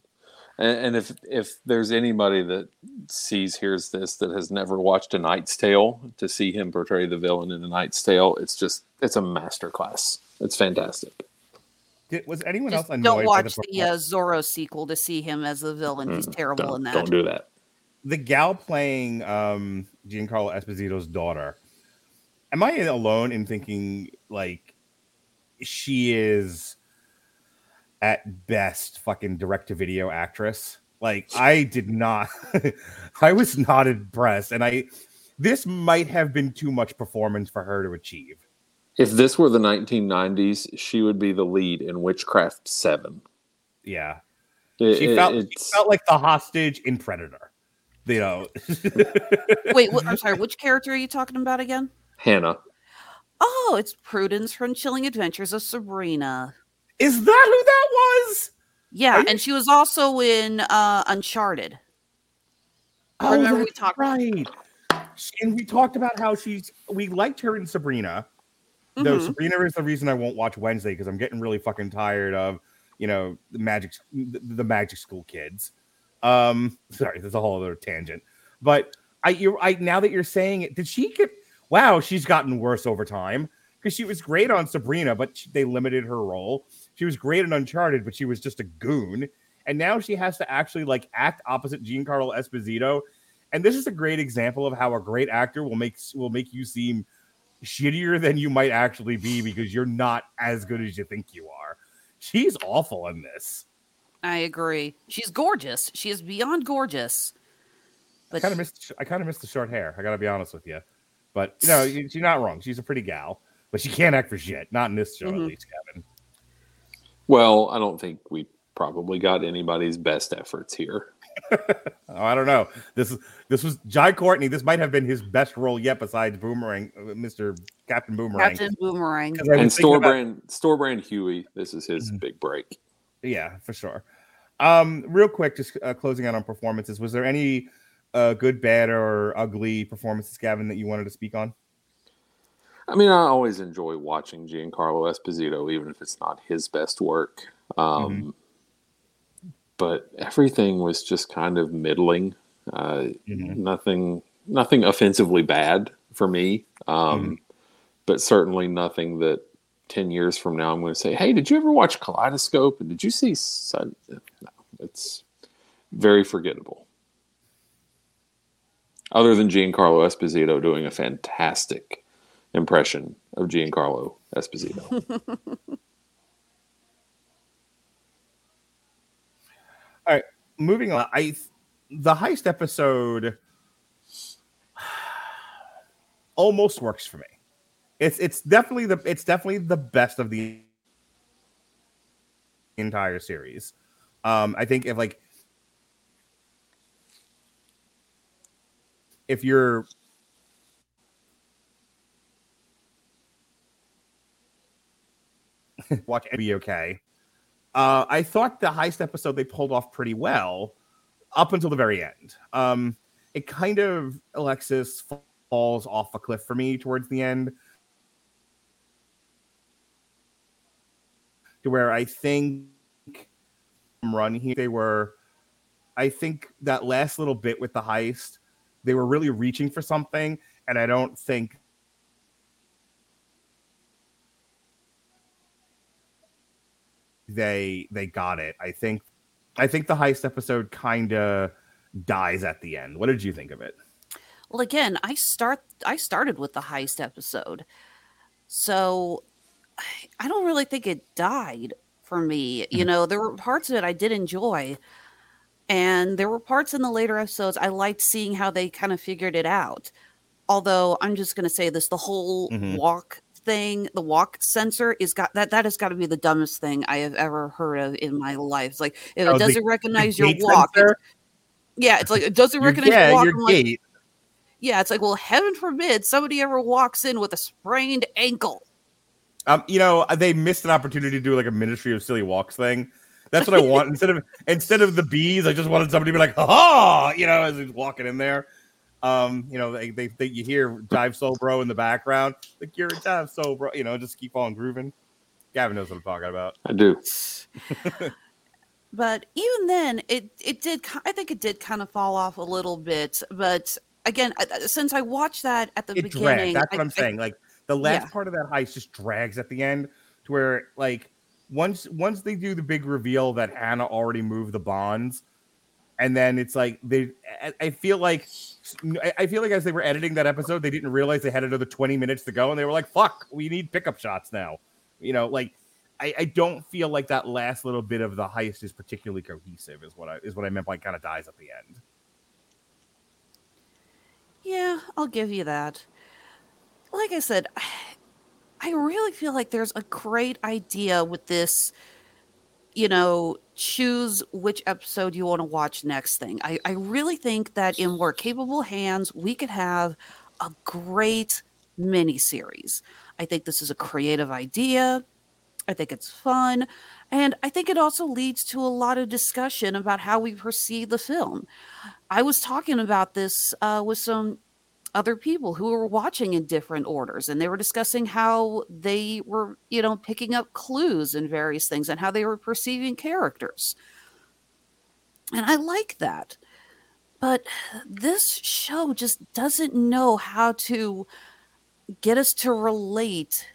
And, and if if there's anybody that sees hears this that has never watched A Knight's Tale, to see him portray the villain in A Knight's Tale, it's just it's a masterclass. It's fantastic. Did, was anyone Just else annoyed don't by watch the, the uh, Zorro sequel to see him as the villain. He's Mm, terrible in that. don't do that. the gal playing um Giancarlo Esposito's daughter? Am I alone in thinking like she is at best fucking direct to video actress? Like I did not I was not impressed and I this might have been too much performance for her to achieve. If this were the 1990s, she would be the lead in Witchcraft Seven. Yeah. It- She it- felt she felt like the hostage in Predator. You know, Wait, wh- I'm sorry. Which character are you talking about again? Hannah. Oh, it's Prudence from Chilling Adventures of Sabrina. is that who that was? Yeah, you- and she was also in uh Uncharted. Remember we talked- right. And we talked about how she's we liked her in Sabrina. Though Mhm. Sabrina is the reason I won't watch Wednesday because I'm getting really fucking tired of you know the magic the, the magic school kids. Um, sorry, that's a whole other tangent. But I you I now that you're saying it, did she get? Wow, she's gotten worse over time because she was great on Sabrina, but she, they limited her role. She was great in Uncharted, but she was just a goon. And now she has to actually like act opposite Jean Giancarlo Esposito. And this is a great example of how a great actor will make will make you seem shittier than you might actually be because you're not as good as you think you are. She's awful in this. I agree. She's gorgeous. She is beyond gorgeous. I kind of missed. I kind of missed the short hair. I gotta be honest with you, but you know, you- she's not wrong. She's a pretty gal, but she can't act for shit. Not in this show, Mhm. at least, Gavin. Well, I don't think we probably got anybody's best efforts here. Oh, I don't know. This is this was Jai Courtney. This might have been his best role yet, besides Boomerang, uh, Mister Captain Boomerang. Captain Boomerang. 'Cause I was And thinking store about- brand store brand Hughie, this is his Mhm. big break. Yeah, for sure. Um, real quick, just uh, closing out on performances. Was there any uh, good, bad, or ugly performances, Gavin, that you wanted to speak on? I mean, I always enjoy watching Giancarlo Esposito, even if it's not his best work. Um, But everything was just kind of middling. Uh, Mhm. Nothing, nothing offensively bad for me. Um, But certainly nothing that ten years from now I'm going to say, "Hey, did you ever watch Kaleidoscope? And did you see?" Sun-" No, it's very forgettable. Other than Giancarlo Esposito doing a fantastic impression of Giancarlo Esposito. All right, moving on, I the heist episode almost works for me. It's it's definitely the it's definitely the best of the entire series. Um, I think if like if you're watch be okay. Uh, I thought the heist episode they pulled off pretty well up until the very end. Um, it kind of Alexis falls off a cliff for me towards the end. To where I think run here they were I think that last little bit with the heist, they were really reaching for something, and I don't think they they got it. I think I think the heist episode kind of dies at the end. What did you think of it? Well, again, I start I started with the heist episode. So I don't really think it died for me. You Mhm. know, there were parts of it I did enjoy. And there were parts in the later episodes I liked seeing how they kind of figured it out. Although I'm just going to say this the whole Mhm. walk thing, the walk sensor is got that that has got to be the dumbest thing I have ever heard of in my life. It's like if Oh, it doesn't recognize your Gait walk, it's- yeah, it's like it doesn't recognize yeah, your walk. your like, yeah, it's like, well, heaven forbid somebody ever walks in with a sprained ankle. Um, you know, they missed an opportunity to do like a Ministry of Silly Walks thing. That's what I want. instead of instead of the bees, I just wanted somebody to be like, "Ha ha!" You know, as he's walking in there. Um, you know, they, they, they you hear Dive Soul Bro in the background, like you're a Dive Soul Bro. You know, just keep on grooving. Gavin knows what I'm talking about. I do. But even then, it it did. I think it did kind of fall off a little bit. But again, I- I- since I watched that at the it beginning, drags. That's what I'm I- saying. Like the last Yeah. part of that heist just drags at the end to where like once once they do the big reveal that Hannah already moved the bonds, and then it's like they I, feel like I- feel like as they were editing that episode, they didn't realize they had another 20 minutes to go, and they were like, fuck, we need pickup shots now. You know, like I, I don't feel like that last little bit of the heist is particularly cohesive, is what I is what I meant by kind of dies at the end. Yeah, I'll give you that. Like I said, I really feel like there's a great idea with this, you know, choose which episode you want to watch next thing. I, I really think that in more capable hands, we could have a great miniseries. I think this is a creative idea. I think it's fun. And I think it also leads to a lot of discussion about how we perceive the film. I was talking about this uh, with some other people who were watching in different orders, and they were discussing how they were, you know, picking up clues in various things and how they were perceiving characters. And I like that. But this show just doesn't know how to get us to relate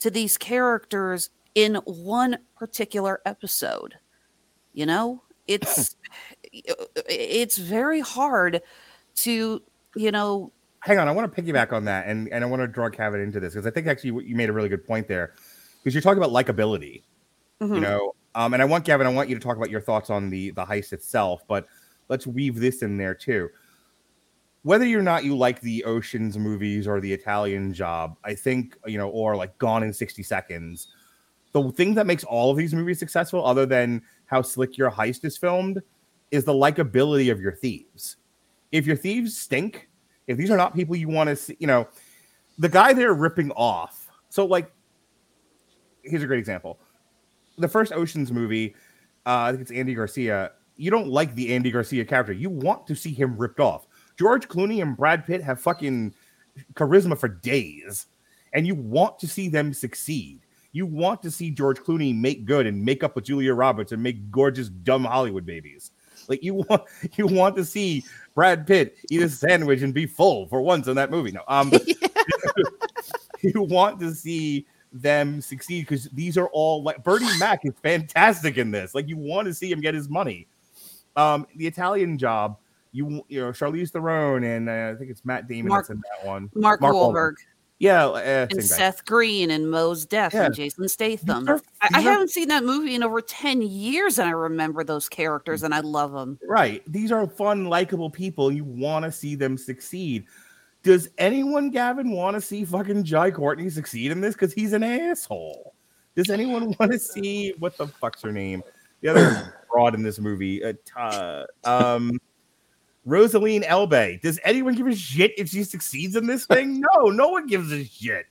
to these characters in one particular episode. You know, it's it's very hard to, you know, hang on, I want to piggyback on that, and, and I want to draw Gavin into this because I think actually you- you made a really good point there because you're talking about likability, you mhm. know. Um, and I want Gavin, I want you to talk about your thoughts on the the heist itself, but let's weave this in there too. Whether or not you like the Ocean's movies or the Italian Job, I think you know, or like Gone in sixty seconds. The thing that makes all of these movies successful, other than how slick your heist is filmed, is the likability of your thieves. If your thieves stink, if these are not people you want to see, you know, the guy they're ripping off. So, like, here's a great example. The first Ocean's movie, uh, I think it's Andy Garcia. You don't like the Andy Garcia character. You want to see him ripped off. George Clooney and Brad Pitt have fucking charisma for days, and you want to see them succeed. You want to see George Clooney make good and make up with Julia Roberts and make gorgeous, dumb Hollywood babies. Like you want, you want to see Brad Pitt eat a sandwich and be full for once in that movie. No, um, you want to see them succeed because these are all like Bernie Mac is fantastic in this. Like you want to see him get his money. Um, the Italian job, you you know Charlize Theron and uh, I think it's Matt Damon Mark- that's in that one. Mark, Mark Wahlberg. Wahlberg Yeah, uh, and same guy. Seth Green and Mos Def Yeah. and Jason Statham. are- I, I are- haven't seen that movie in over 10 years and I remember those characters and I love them. Right. These are fun, likable people. You want to see them succeed. Does anyone, Gavin, want to see fucking Jai Courtney succeed in this? Because he's an asshole. Does anyone want to see what the fuck's her name? The other broad in this movie, uh, um, Rosaline Elbay. Does anyone give a shit if she succeeds in this thing? No, no one gives a shit.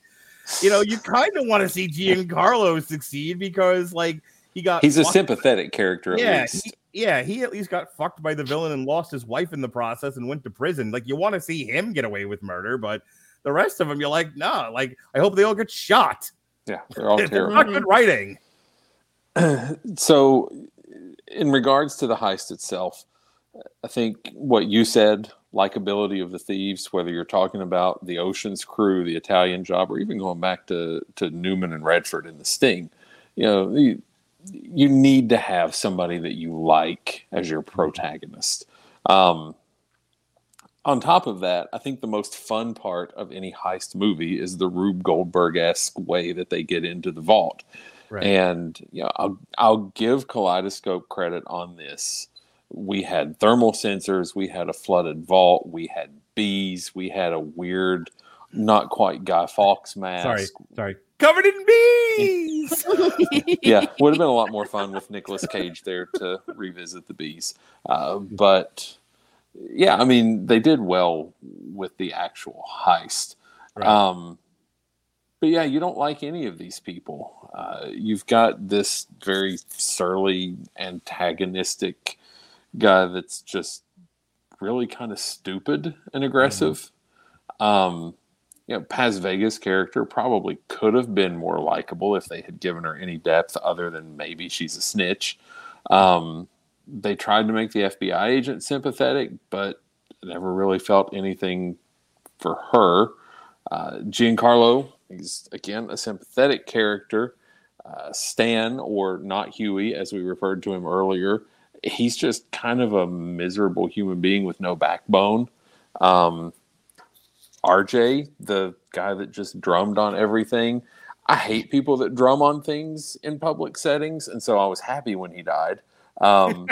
You know, you kind of want to see Giancarlo succeed because, like, he got He's a sympathetic character at Yeah, least. yeah, he at least got fucked by the villain and lost his wife in the process and went to prison. Like you want to see him get away with murder, but the rest of them, you're like, no. Like I hope they all get shot. Yeah, they're all terrible. not good writing. so in regards to the heist itself i think what you said likability of the thieves whether you're talking about the oceans crew the italian job or even going back to, to newman and redford in the sting you know you, you need to have somebody that you like as your protagonist um, on top of that, I think the most fun part of any heist movie is the Rube Goldberg esque way that they get into the vault. Right. And you know, I'll I'll give Kaleidoscope credit on this. We had thermal sensors, we had a flooded vault, we had bees, we had a weird, not quite Guy Fawkes mask. Sorry, sorry. Covered in bees. yeah, would have been a lot more fun with Nicolas Cage there to revisit the bees. Uh, but yeah, I mean, they did well with the actual heist. Right. Um, but yeah, you don't like any of these people. Uh, you've got this very surly, antagonistic guy that's just really kind of stupid and aggressive. Um, you know, Paz Vega's character probably could have been more likable if they had given her any depth other than maybe she's a snitch. Um, they tried to make the FBI agent sympathetic, but never really felt anything for her. Uh, Giancarlo, he's again a sympathetic character. Uh, Stan, or not Hughie, as we referred to him earlier, he's just kind of a miserable human being with no backbone. Um, RJ, the guy that just drummed on everything. I hate people that drum on things in public settings, and so I was happy when he died. Um,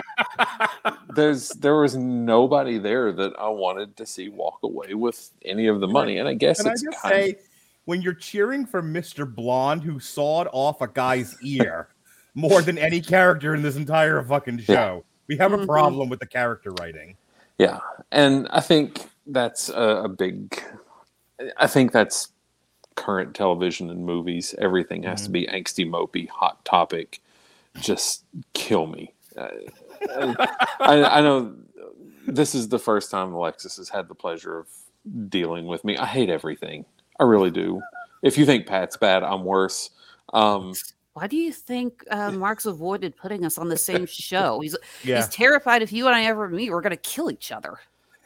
there's there was nobody there that I wanted to see walk away with any of the money, and I guess Can I it's just kind say, when you're cheering for Mr. Blonde who sawed off a guy's ear more than any character in this entire fucking show, we have a Mhm. problem with the character writing. Yeah, and I think that's a, a big. I think that's current television and movies. Everything has to be angsty, mopey, hot topic. Just kill me. Uh, I, I know this is the first time Alexis has had the pleasure of dealing with me. I hate everything. I really do. If you think Pat's bad, I'm worse. Um, Why do you think uh, Mark's avoided putting us on the same show? He's Yeah, he's terrified if you and I ever meet, we're gonna kill each other.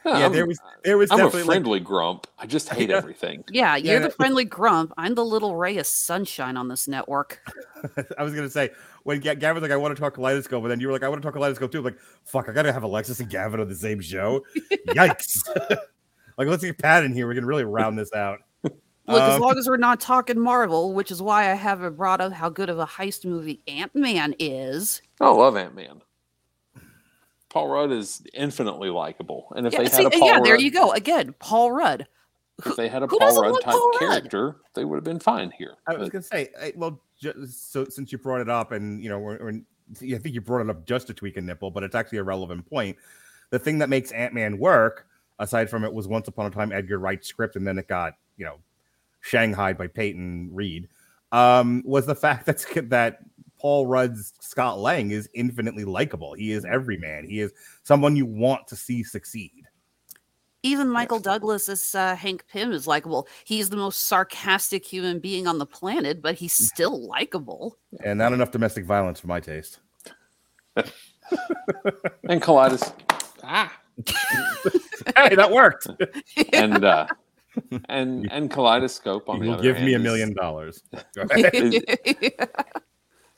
yeah. I'm, There was there was I'm a definitely like, friendly grump. I just hate Yeah. everything. Yeah, you're Yeah. the friendly grump. I'm the little ray of sunshine on this network. I was gonna say when Ga- Gavin was like, I want to talk Kaleidoscope, but then you were like, I want to talk Kaleidoscope too. I'm like, fuck, I gotta have Alexis and Gavin on the same show. Yikes! like, let's get Pat in here. We can really round this out. Look, as Um, long as we're not talking Marvel, which is why I haven't brought up how good of a heist movie Ant Man is. I love Ant Man. Paul Rudd is infinitely likable, and if Yeah, they see, had a Paul yeah, there Rudd, you go. Again, Paul Rudd. if they had a who Paul Rudd type Paul Rudd? character, they would have been fine here. I was gonna say, I, well, ju- so since you brought it up, and you know, we're, we're, I think you brought it up just to tweak a nipple, but it's actually a relevant point. The thing that makes Ant Man work, aside from it was once upon a time Edgar Wright's script, and then it got you know shanghaied by Peyton Reed, um, was the fact that that Paul Rudd's Scott Lang is infinitely likable. He is every man. He is someone you want to see succeed. Even Michael Douglas as uh, Hank Pym is likable. He's the most sarcastic human being on the planet, but he's Mm. still likable. And not enough domestic violence for my taste. and Kaleidos, ah, Hey, that worked. and uh, and and Kaleidoscope on You the will other give hand me a is- million dollars. Go.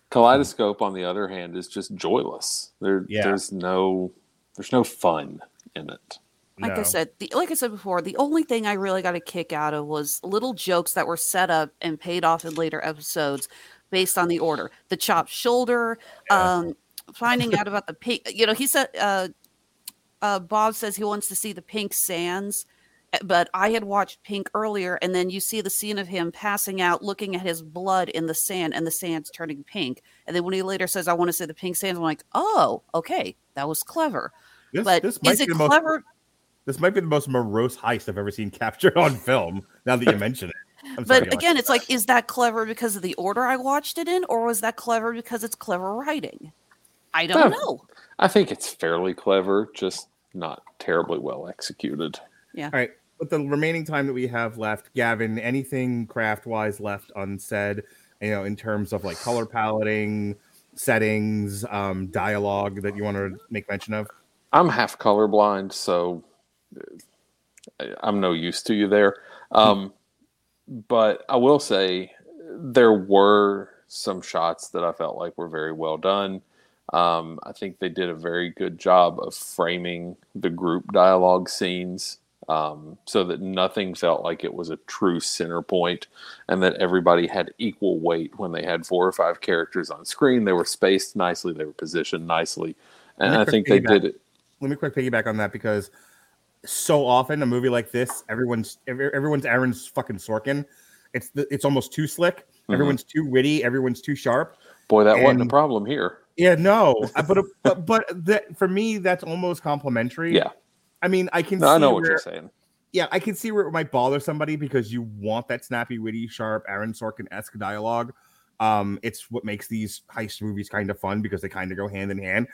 Kaleidoscope on the other hand is just joyless. There, Yeah. there's no, there's no fun in it. Like I said, the, like I said before, the only thing I really got a kick out of was little jokes that were set up and paid off in later episodes based on the order. The chopped shoulder, um, finding out about the pink. You know, he said, uh, uh, Bob says he wants to see the pink sands, Eh, but I had watched Pink earlier, and then you see the scene of him passing out, looking at his blood in the sand, and the sand's turning pink. And then when he later says, "I want to see the pink sands," I'm like, "Oh, okay, that was clever." This, but this might is it be the most clever? This might be the most morose heist I've ever seen captured on film. Now that you mention it, I'm But sorry, again, it's like, is that clever because of the order I watched it in, or was that clever because it's clever writing? I don't Yeah. know. I think it's fairly clever, just not terribly well executed. Yeah. All right. With the remaining time that we have left, Gavin, anything craft wise left unsaid, you know, in terms of like color paletting, settings, um, dialogue that you want to make mention of? I'm half colorblind, so uh, I'm no use to you there. Um, but I will say there were some shots that I felt like were very well done. Um, I think they did a very good job of framing the group dialogue scenes um, so that nothing felt like it was a true center point and that everybody had equal weight when they had four or five characters on screen. They were spaced nicely, they were positioned nicely. And I think they did it. Let me quick piggyback on that because so often a movie like this, everyone's everyone's Aaron's fucking Sorkin. It's the, it's almost too slick. Mm-hmm. Everyone's too witty. Everyone's too sharp. Boy, that wasn't a problem here. Yeah, no, but but but that for me that's almost complimentary. Yeah. I mean, I can. No, I see know what you're saying. yeah, I can see where it might bother somebody because you want that snappy, witty, sharp, Aaron Sorkin esque dialogue. Um, it's what makes these heist movies kind of fun because they kind of go hand in hand.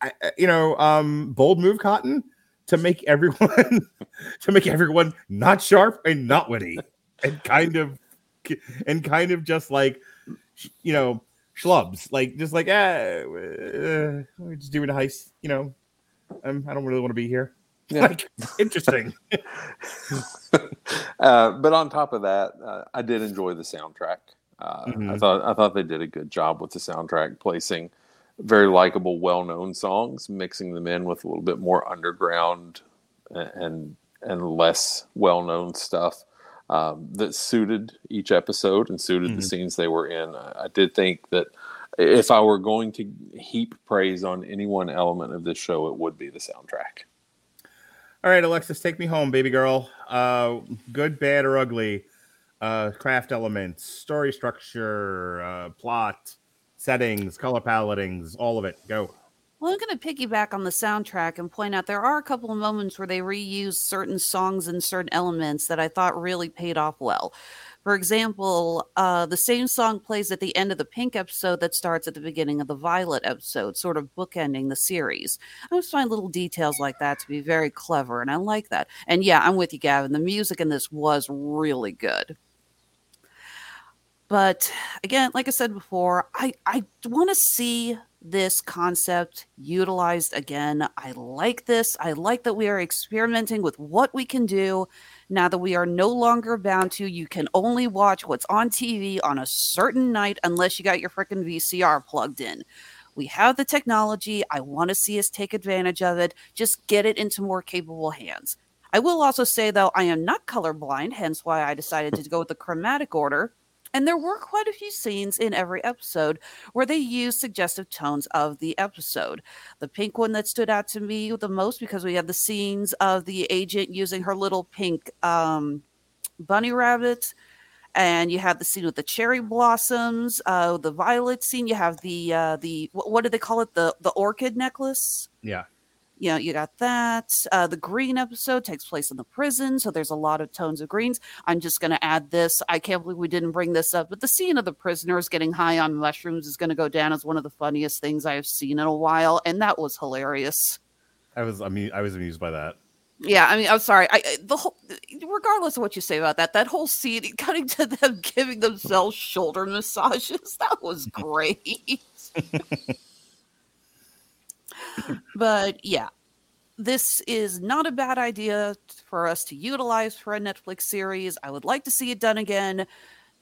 I, I- you know, um, bold move, Cotton, to make everyone to make everyone not sharp and not witty, and kind of and kind of just like you know schlubs, like just like ah, uh, we're just doing a heist. You know, um, I don't really want to be here. Yeah. Like interesting. uh, but on top of that, uh, I did enjoy the soundtrack. Uh, I Mhm. thought I thought they did a good job with the soundtrack, placing very likable, well-known songs, mixing them in with a little bit more underground a- and and less well-known stuff um, that suited each episode and suited the Mhm. scenes they were in. I, I did think that if I were going to heap praise on any one element of this show, it would be the soundtrack. All right, Alexis, take me home, baby girl. Uh, good, bad, or ugly. Uh, craft elements, story structure, uh, plot, settings, color paletings, all of it. Go. Well, I'm going to piggyback on the soundtrack and point out there are a couple of moments where they reuse certain songs and certain elements that I thought really paid off well. For example, uh, the same song plays at the end of the Pink episode that starts at the beginning of the Violet episode, sort of bookending the series. I always find little details like that to be very clever, and I like that. And yeah, I'm with you, Gavin. The music in this was really good. But again, like I said before, I, I want to see this concept utilized again. I like this. I like that we are experimenting with what we can do now that we are no longer bound to you can only watch what's on TV on a certain night unless you got your freaking VCR plugged in. We have the technology. I want to see us take advantage of it. Just get it into more capable hands. I will also say, though, I am not colorblind, hence why I decided to go with the chromatic order. And there were quite a few scenes in every episode where they used suggestive tones of the episode. The pink one that stood out to me the most because we have the scenes of the agent using her little pink um, bunny rabbit. And you have the scene with the cherry blossoms, uh, the violet scene. You have the uh, the what, what do they call it? The the orchid necklace Yeah. You know, you got that. Uh, the green episode takes place in the prison, so there's a lot of tones of greens. I'm just going to add this. I can't believe we didn't bring this up, but the scene of the prisoners getting high on mushrooms is going to go down as one of the funniest things I have seen in a while, and that was hilarious. I was I mean I was amused by that. Yeah, I mean, I'm sorry. I I- the whole, regardless of what you say about that, that whole scene, cutting to them giving themselves shoulder massages, that was great. but yeah, this is not a bad idea for us to utilize for a Netflix series. I would like to see it done again.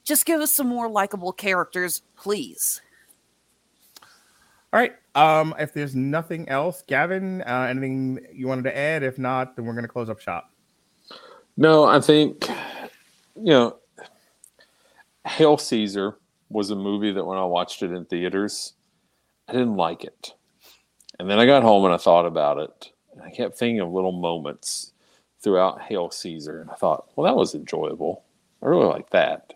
Just give us some more likable characters, please. All right. Um, if there's nothing else, Gavin, uh, anything you wanted to add? If not, then we're gonna close up shop. No, I think you know, Hail Caesar was a movie that when I watched it in theaters, I didn't like it. And then I got home and I thought about it. And I kept thinking of little moments throughout Hail Caesar. And I thought, well, that was enjoyable. I really like that.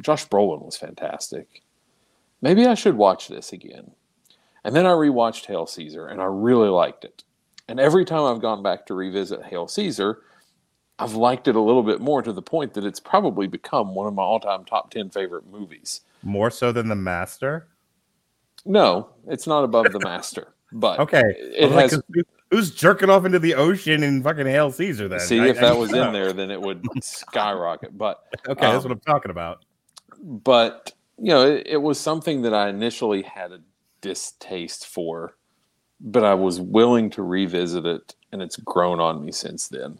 Josh Brolin was fantastic. Maybe I should watch this again. And then I rewatched Hail Caesar and I really liked it. And every time I've gone back to revisit Hail Caesar, I've liked it a little bit more to the point that it's probably become one of my all-time top 10 favorite movies. More so than the master. No, it's not above the master. But Okay. it I like, has. who's jerking off into the ocean in fucking Hail Caesar then? See I- if I that need was in there, then it would skyrocket. But Okay, that's um, what I'm talking about. but you know, it, it was something that I initially had a distaste for, but I was willing to revisit it, and it's grown on me since then.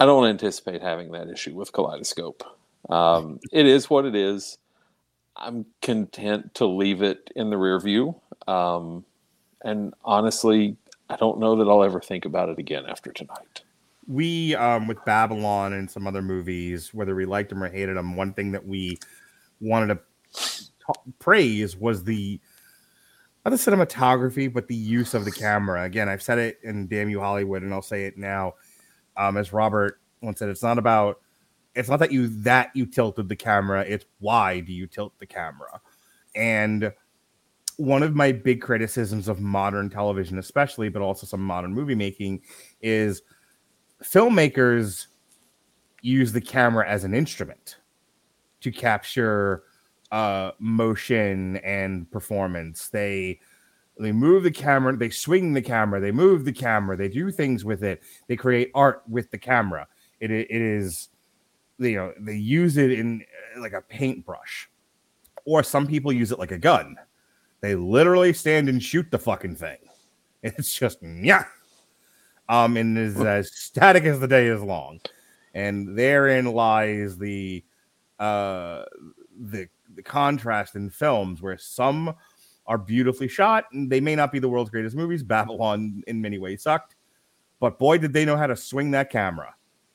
I don't anticipate having that issue with Kaleidoscope. Um, it is what it is. I'm content to leave it in the rear view. Um, and honestly, I don't know that I'll ever think about it again after tonight. we um with babylon and some other movies whether we liked them or hated them one thing that we wanted to praise was the not the cinematography but the use of the camera. Again i've said it in damn you hollywood and i'll say it now. Um as robert once said it's not about it's not that you that you tilted the camera it's why do you tilt the camera? And one of my big criticisms of modern television especially but also some modern movie making is filmmakers use the camera as an instrument to capture uh motion and performance. They they move the camera they swing the camera they move the camera they do things with it. They create art with the camera. It, it is you know they use it in like a paintbrush. Or some people use it like a gun they literally stand and shoot the fucking thing it's just yeah um, and is as static as the day is long. And therein lies the uh the the contrast in films where some are beautifully shot and they may not be the world's greatest movies. Babylon in many ways sucked, but boy did they know how to swing that camera.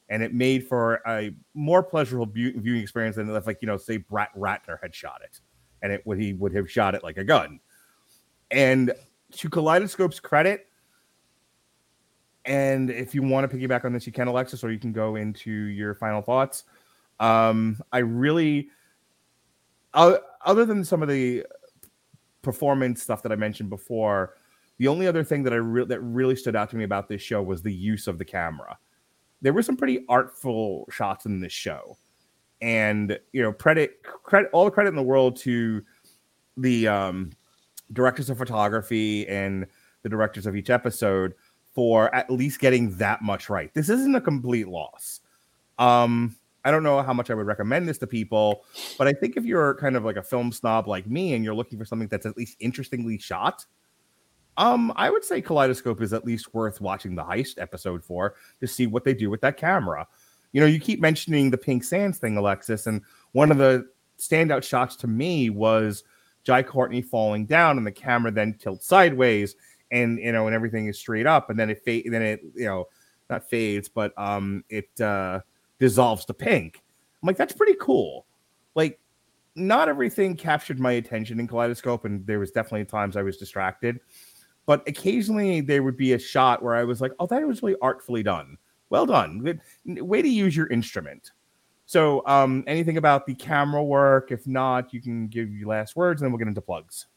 And it made for a more pleasurable viewing experience than if, like, you know, say Brett Ratner had shot it and it would he would have shot it like a gun. And to Kaleidoscope's credit, and if you want to piggyback on this, you can, Alexis, or you can go into your final thoughts. Um, I really, uh, other than some of the performance stuff that I mentioned before, the only other thing that I re- that really stood out to me about this show was the use of the camera. There were some pretty artful shots in this show, and you know, credit credit all the credit in the world to the um, directors of photography and the directors of each episode for at least getting that much right. This isn't a complete loss. Um, I don't know how much I would recommend this to people, but I think if you're kind of like a film snob like me and you're looking for something that's at least interestingly shot, um, I would say Kaleidoscope is at least worth watching the heist episode for to see what they do with that camera. You know, you keep mentioning the pink sands thing, Alexis, and one of the standout shots to me was Jai Courtney falling down, and the camera then tilts sideways, and you know, and everything is straight up, and then it fade, then it you know, not fades, but um, it uh, dissolves to pink. I'm like, that's pretty cool. Like, not everything captured my attention in Kaleidoscope, and there was definitely times I was distracted. But occasionally there would be a shot where I was like, "Oh, that was really artfully done. Well done. Way to use your instrument." So, um, anything about the camera work? If not, you can give your last words, and then we'll get into plugs.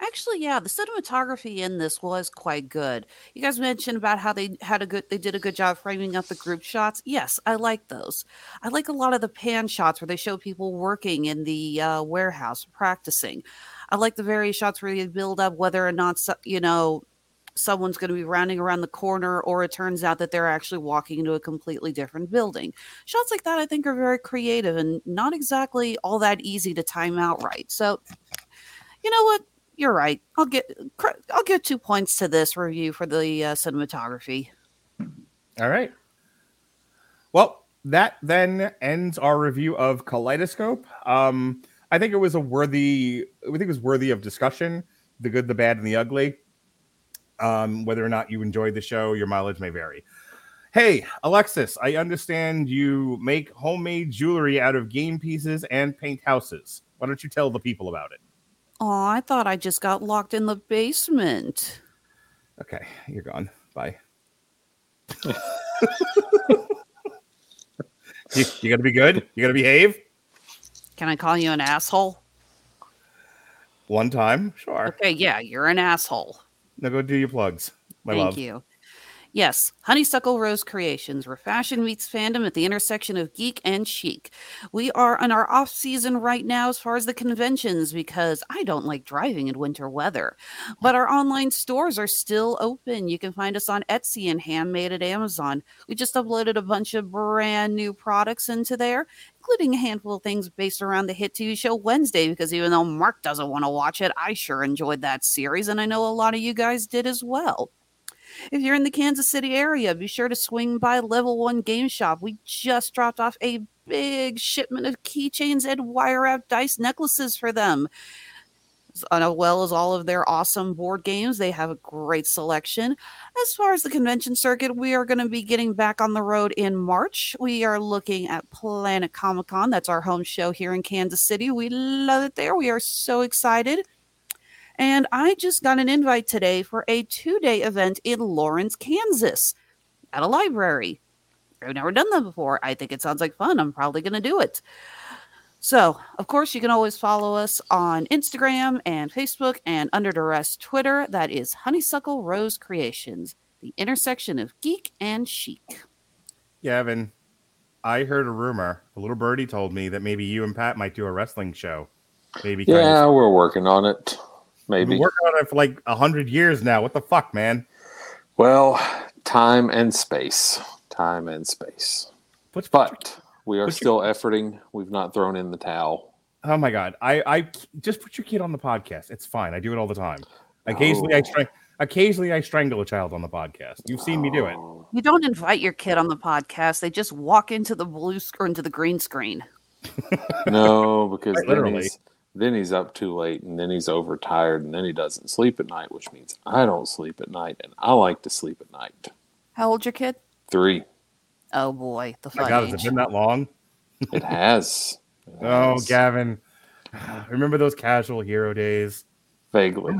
Actually, yeah, the cinematography in this was quite good. You guys mentioned about how they had a good they did a good job framing up the group shots. Yes, I like those. I like a lot of the pan shots where they show people working in the uh, warehouse practicing. I like the various shots where they build up whether or not you know someone's going to be rounding around the corner or it turns out that they're actually walking into a completely different building. Shots like that I think are very creative and not exactly all that easy to time out right. So, you know what? You're right. I'll get I'll give two points to this review for the uh, cinematography. All right. Well, that then ends our review of Kaleidoscope. Um, I think it was a worthy. I think it was worthy of discussion. The good, the bad, and the ugly. Um, whether or not you enjoyed the show, your mileage may vary. Hey, Alexis, I understand you make homemade jewelry out of game pieces and paint houses. Why don't you tell the people about it? Oh, I thought I just got locked in the basement. Okay, you're gone. Bye. you, you gotta be good. You gotta behave. Can I call you an asshole? One time, sure. Okay, yeah, you're an asshole. Now go do your plugs, my Thank love. you. Yes, Honeysuckle Rose Creations, where fashion meets fandom at the intersection of geek and chic. We are in our off season right now as far as the conventions because I don't like driving in winter weather. But our online stores are still open. You can find us on Etsy and Handmade at Amazon. We just uploaded a bunch of brand new products into there, including a handful of things based around the hit TV show Wednesday because even though Mark doesn't want to watch it, I sure enjoyed that series and I know a lot of you guys did as well. If you're in the Kansas City area, be sure to swing by Level One Game Shop. We just dropped off a big shipment of keychains and wire out dice necklaces for them, uh, as well as all of their awesome board games. They have a great selection. As far as the convention circuit, we are going to be getting back on the road in March. We are looking at Planet Comic Con. That's our home show here in Kansas City. We love it there. We are so excited. And I just got an invite today for a two day event in Lawrence, Kansas at a library. I've never done that before. I think it sounds like fun. I'm probably going to do it. So, of course, you can always follow us on Instagram and Facebook and Under Duress Twitter. That is Honeysuckle Rose Creations, the intersection of geek and chic. Gavin, I heard a rumor. A little birdie told me that maybe you and Pat might do a wrestling show. Maybe kind of- Yeah, we're working on it. We've Maybe. been working on it for like a hundred years now. What the fuck, man? Well, time and space. Time and space. What's But we are What's still efforting. We've not thrown in the towel. Oh my god! I I just put your kid on the podcast. It's fine. I do it all the time. Occasionally, I Oh. strang- occasionally I strangle a child on the podcast. You've seen me do it. Oh, You don't invite your kid on the podcast, they just walk into the blue sc- or into the green screen. No, because Quite then literally. he's, then he's up too late and then he's overtired and then he doesn't sleep at night, which means I don't sleep at night and I like to sleep at night. How old's your kid? Three. Oh boy, the My fun god, has age. it been that long? It has. It Oh, has. Gavin, remember those casual hero days? Vaguely.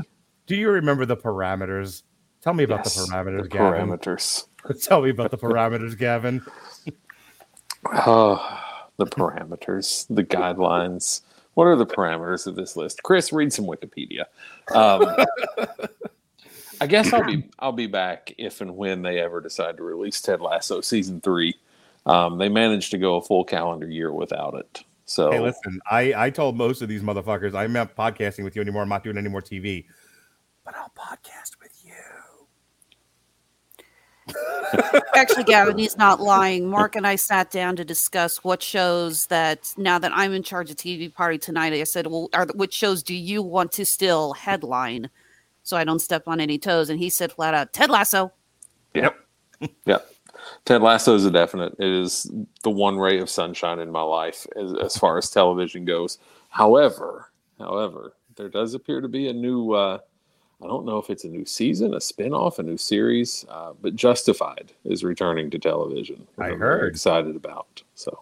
Do you remember the parameters? Tell me about Yes, the parameters, the Gavin. parameters. Tell me about the parameters, Gavin. Oh, the parameters, the guidelines. What are the parameters of this list? Chris, read some Wikipedia. Um, I guess I'll be I'll be back if and when they ever decide to release Ted Lasso season three. Um, they managed to go a full calendar year without it. So Hey, listen, I I told most of these motherfuckers I'm not podcasting with you anymore. I'm not doing any more TV, but I'll podcast with you. Actually, Gavin, he's not lying. Mark and I sat down to discuss what shows that now that I'm in charge of TV party tonight. I said, "Well, are which shows do you want to still headline?" So I don't step on any toes. And he said flat out, "Ted Lasso." Yep. yep. Ted Lasso is a definite. It is the one ray of sunshine in my life as, as far as television goes. However, however, there does appear to be a new. Uh, I don't know if it's a new season, a spinoff, a new series, uh, but Justified is returning to television. I I'm heard. excited about. So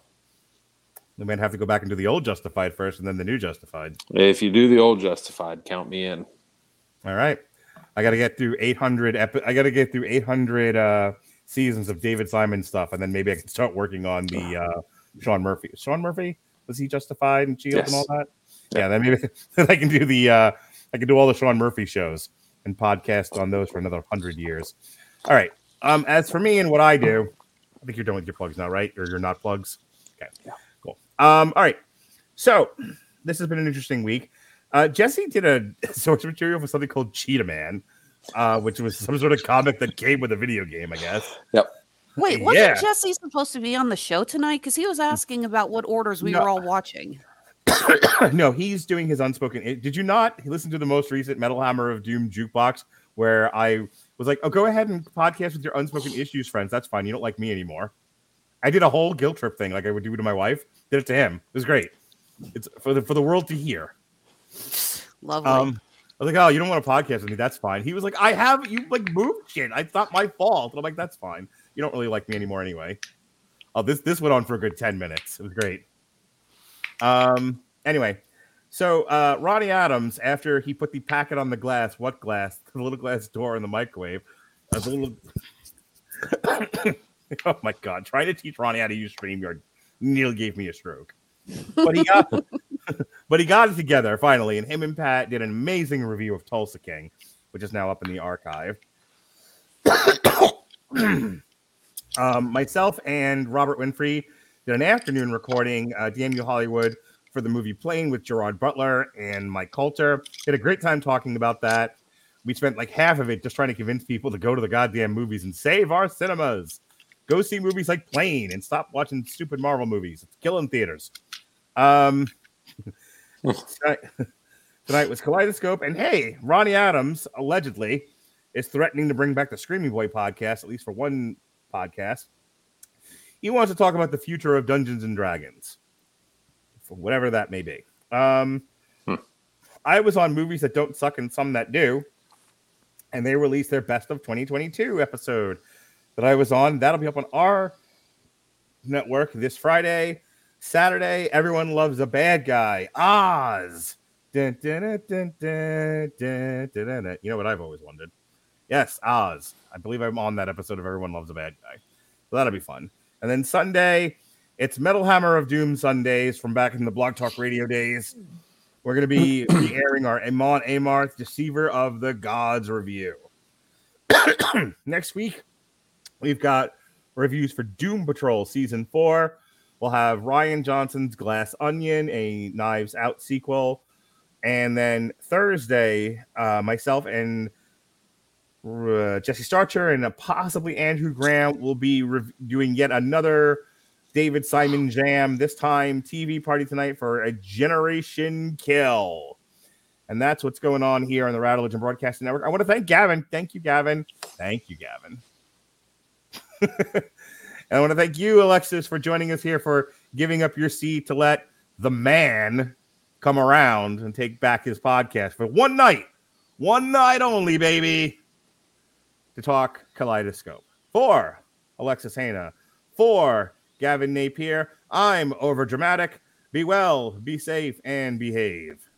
We might have to go back and do the old Justified first, and then the new Justified. if you do the old Justified, count me in. All right, I got to get through 800. Epi- I got to get through 800 uh, seasons of David Simon stuff, and then maybe I can start working on the uh, Sean Murphy. Sean Murphy was he Justified and Shield and all that? Yeah, then maybe then I can do the uh, I could do all the Sean Murphy shows and podcast on those for another hundred years. All right. Um, as for me and what I do, I think you're done with your plugs now, right? Or you're not plugs. Okay. Yeah. Cool. Um, all right. So this has been an interesting week. Uh, Jesse did a source material for something called Cheetah Man, uh, which was some sort of comic that came with a video game, I guess. Yep. Wait, wasn't Yeah. Jesse supposed to be on the show tonight? Because he was asking about what orders we No. were all watching. no, he's doing his unspoken. Did you not listen to the most recent Metal Hammer of Doom jukebox where I was like, "Oh, go ahead and podcast with your unspoken issues friends. That's fine. You don't like me anymore." I did a whole guilt trip thing, like I would do to my wife. Did it to him. It was great. It's for the for the world to hear. Lovely. Um, I was like, "Oh, you don't want to podcast with me? That's fine." He was like, "I have you like moved shit. It's not my fault." And I'm like, "That's fine. You don't really like me anymore anyway." Oh, this this went on for a good ten minutes. It was great. Um. Anyway, so uh, Ronnie Adams, after he put the packet on the glass, what glass? The little glass door in the microwave. The little. oh my god! Trying to teach Ronnie how to use Streamyard nearly gave me a stroke. But he got, but he got it together finally, and him and Pat did an amazing review of Tulsa King, which is now up in the archive. um, myself and Robert Winfrey did an afternoon recording, uh, You Hollywood, for the movie Plane with Gerard Butler and Mike Colter. Had a great time talking about that. We spent like half of it just trying to convince people to go to the goddamn movies and save our cinemas. Go see movies like Plane and stop watching stupid Marvel movies. It's killing theaters. Um, tonight, tonight was Kaleidoscope, and hey, Ronnie Adams allegedly is threatening to bring back the Screaming Boy podcast, at least for one podcast. He wants to talk about the future of Dungeons and Dragons, for whatever that may be. Um, hmm. I was on movies that don't suck and some that do, and they released their best of 2022 episode that I was on. That'll be up on our network this Friday. Saturday, everyone loves a bad guy. Oz. Dun, dun, dun, you know what I've always wondered? Yes, Oz. I believe I'm on that episode of Everyone Loves a Bad Guy. So that'll be fun. And then Sunday, it's Metal Hammer of Doom Sundays from back in the Blog Talk Radio days. We're going to be airing our Amon Amarth Deceiver of the Gods review. Next week, we've got reviews for Doom Patrol Season 4. We'll have Rian Johnson's Glass Onion, a Knives Out sequel. And then Thursday, uh, myself and uh, Jesse Starcher and uh, possibly Andrew Graham will be rev- doing yet another David Simon jam. This time, TV party tonight for a Generation Kill, and that's what's going on here on the Rattle Legend Broadcasting Network. I want to thank Gavin. Thank you, Gavin. Thank you, Gavin. and I want to thank you, Alexis, for joining us here for giving up your seat to let the man come around and take back his podcast for one night, one night only, baby to talk Kaleidoscope. For Alexis Hejna, for Gavin Napier, I'm over dramatic. Be well, be safe, and behave.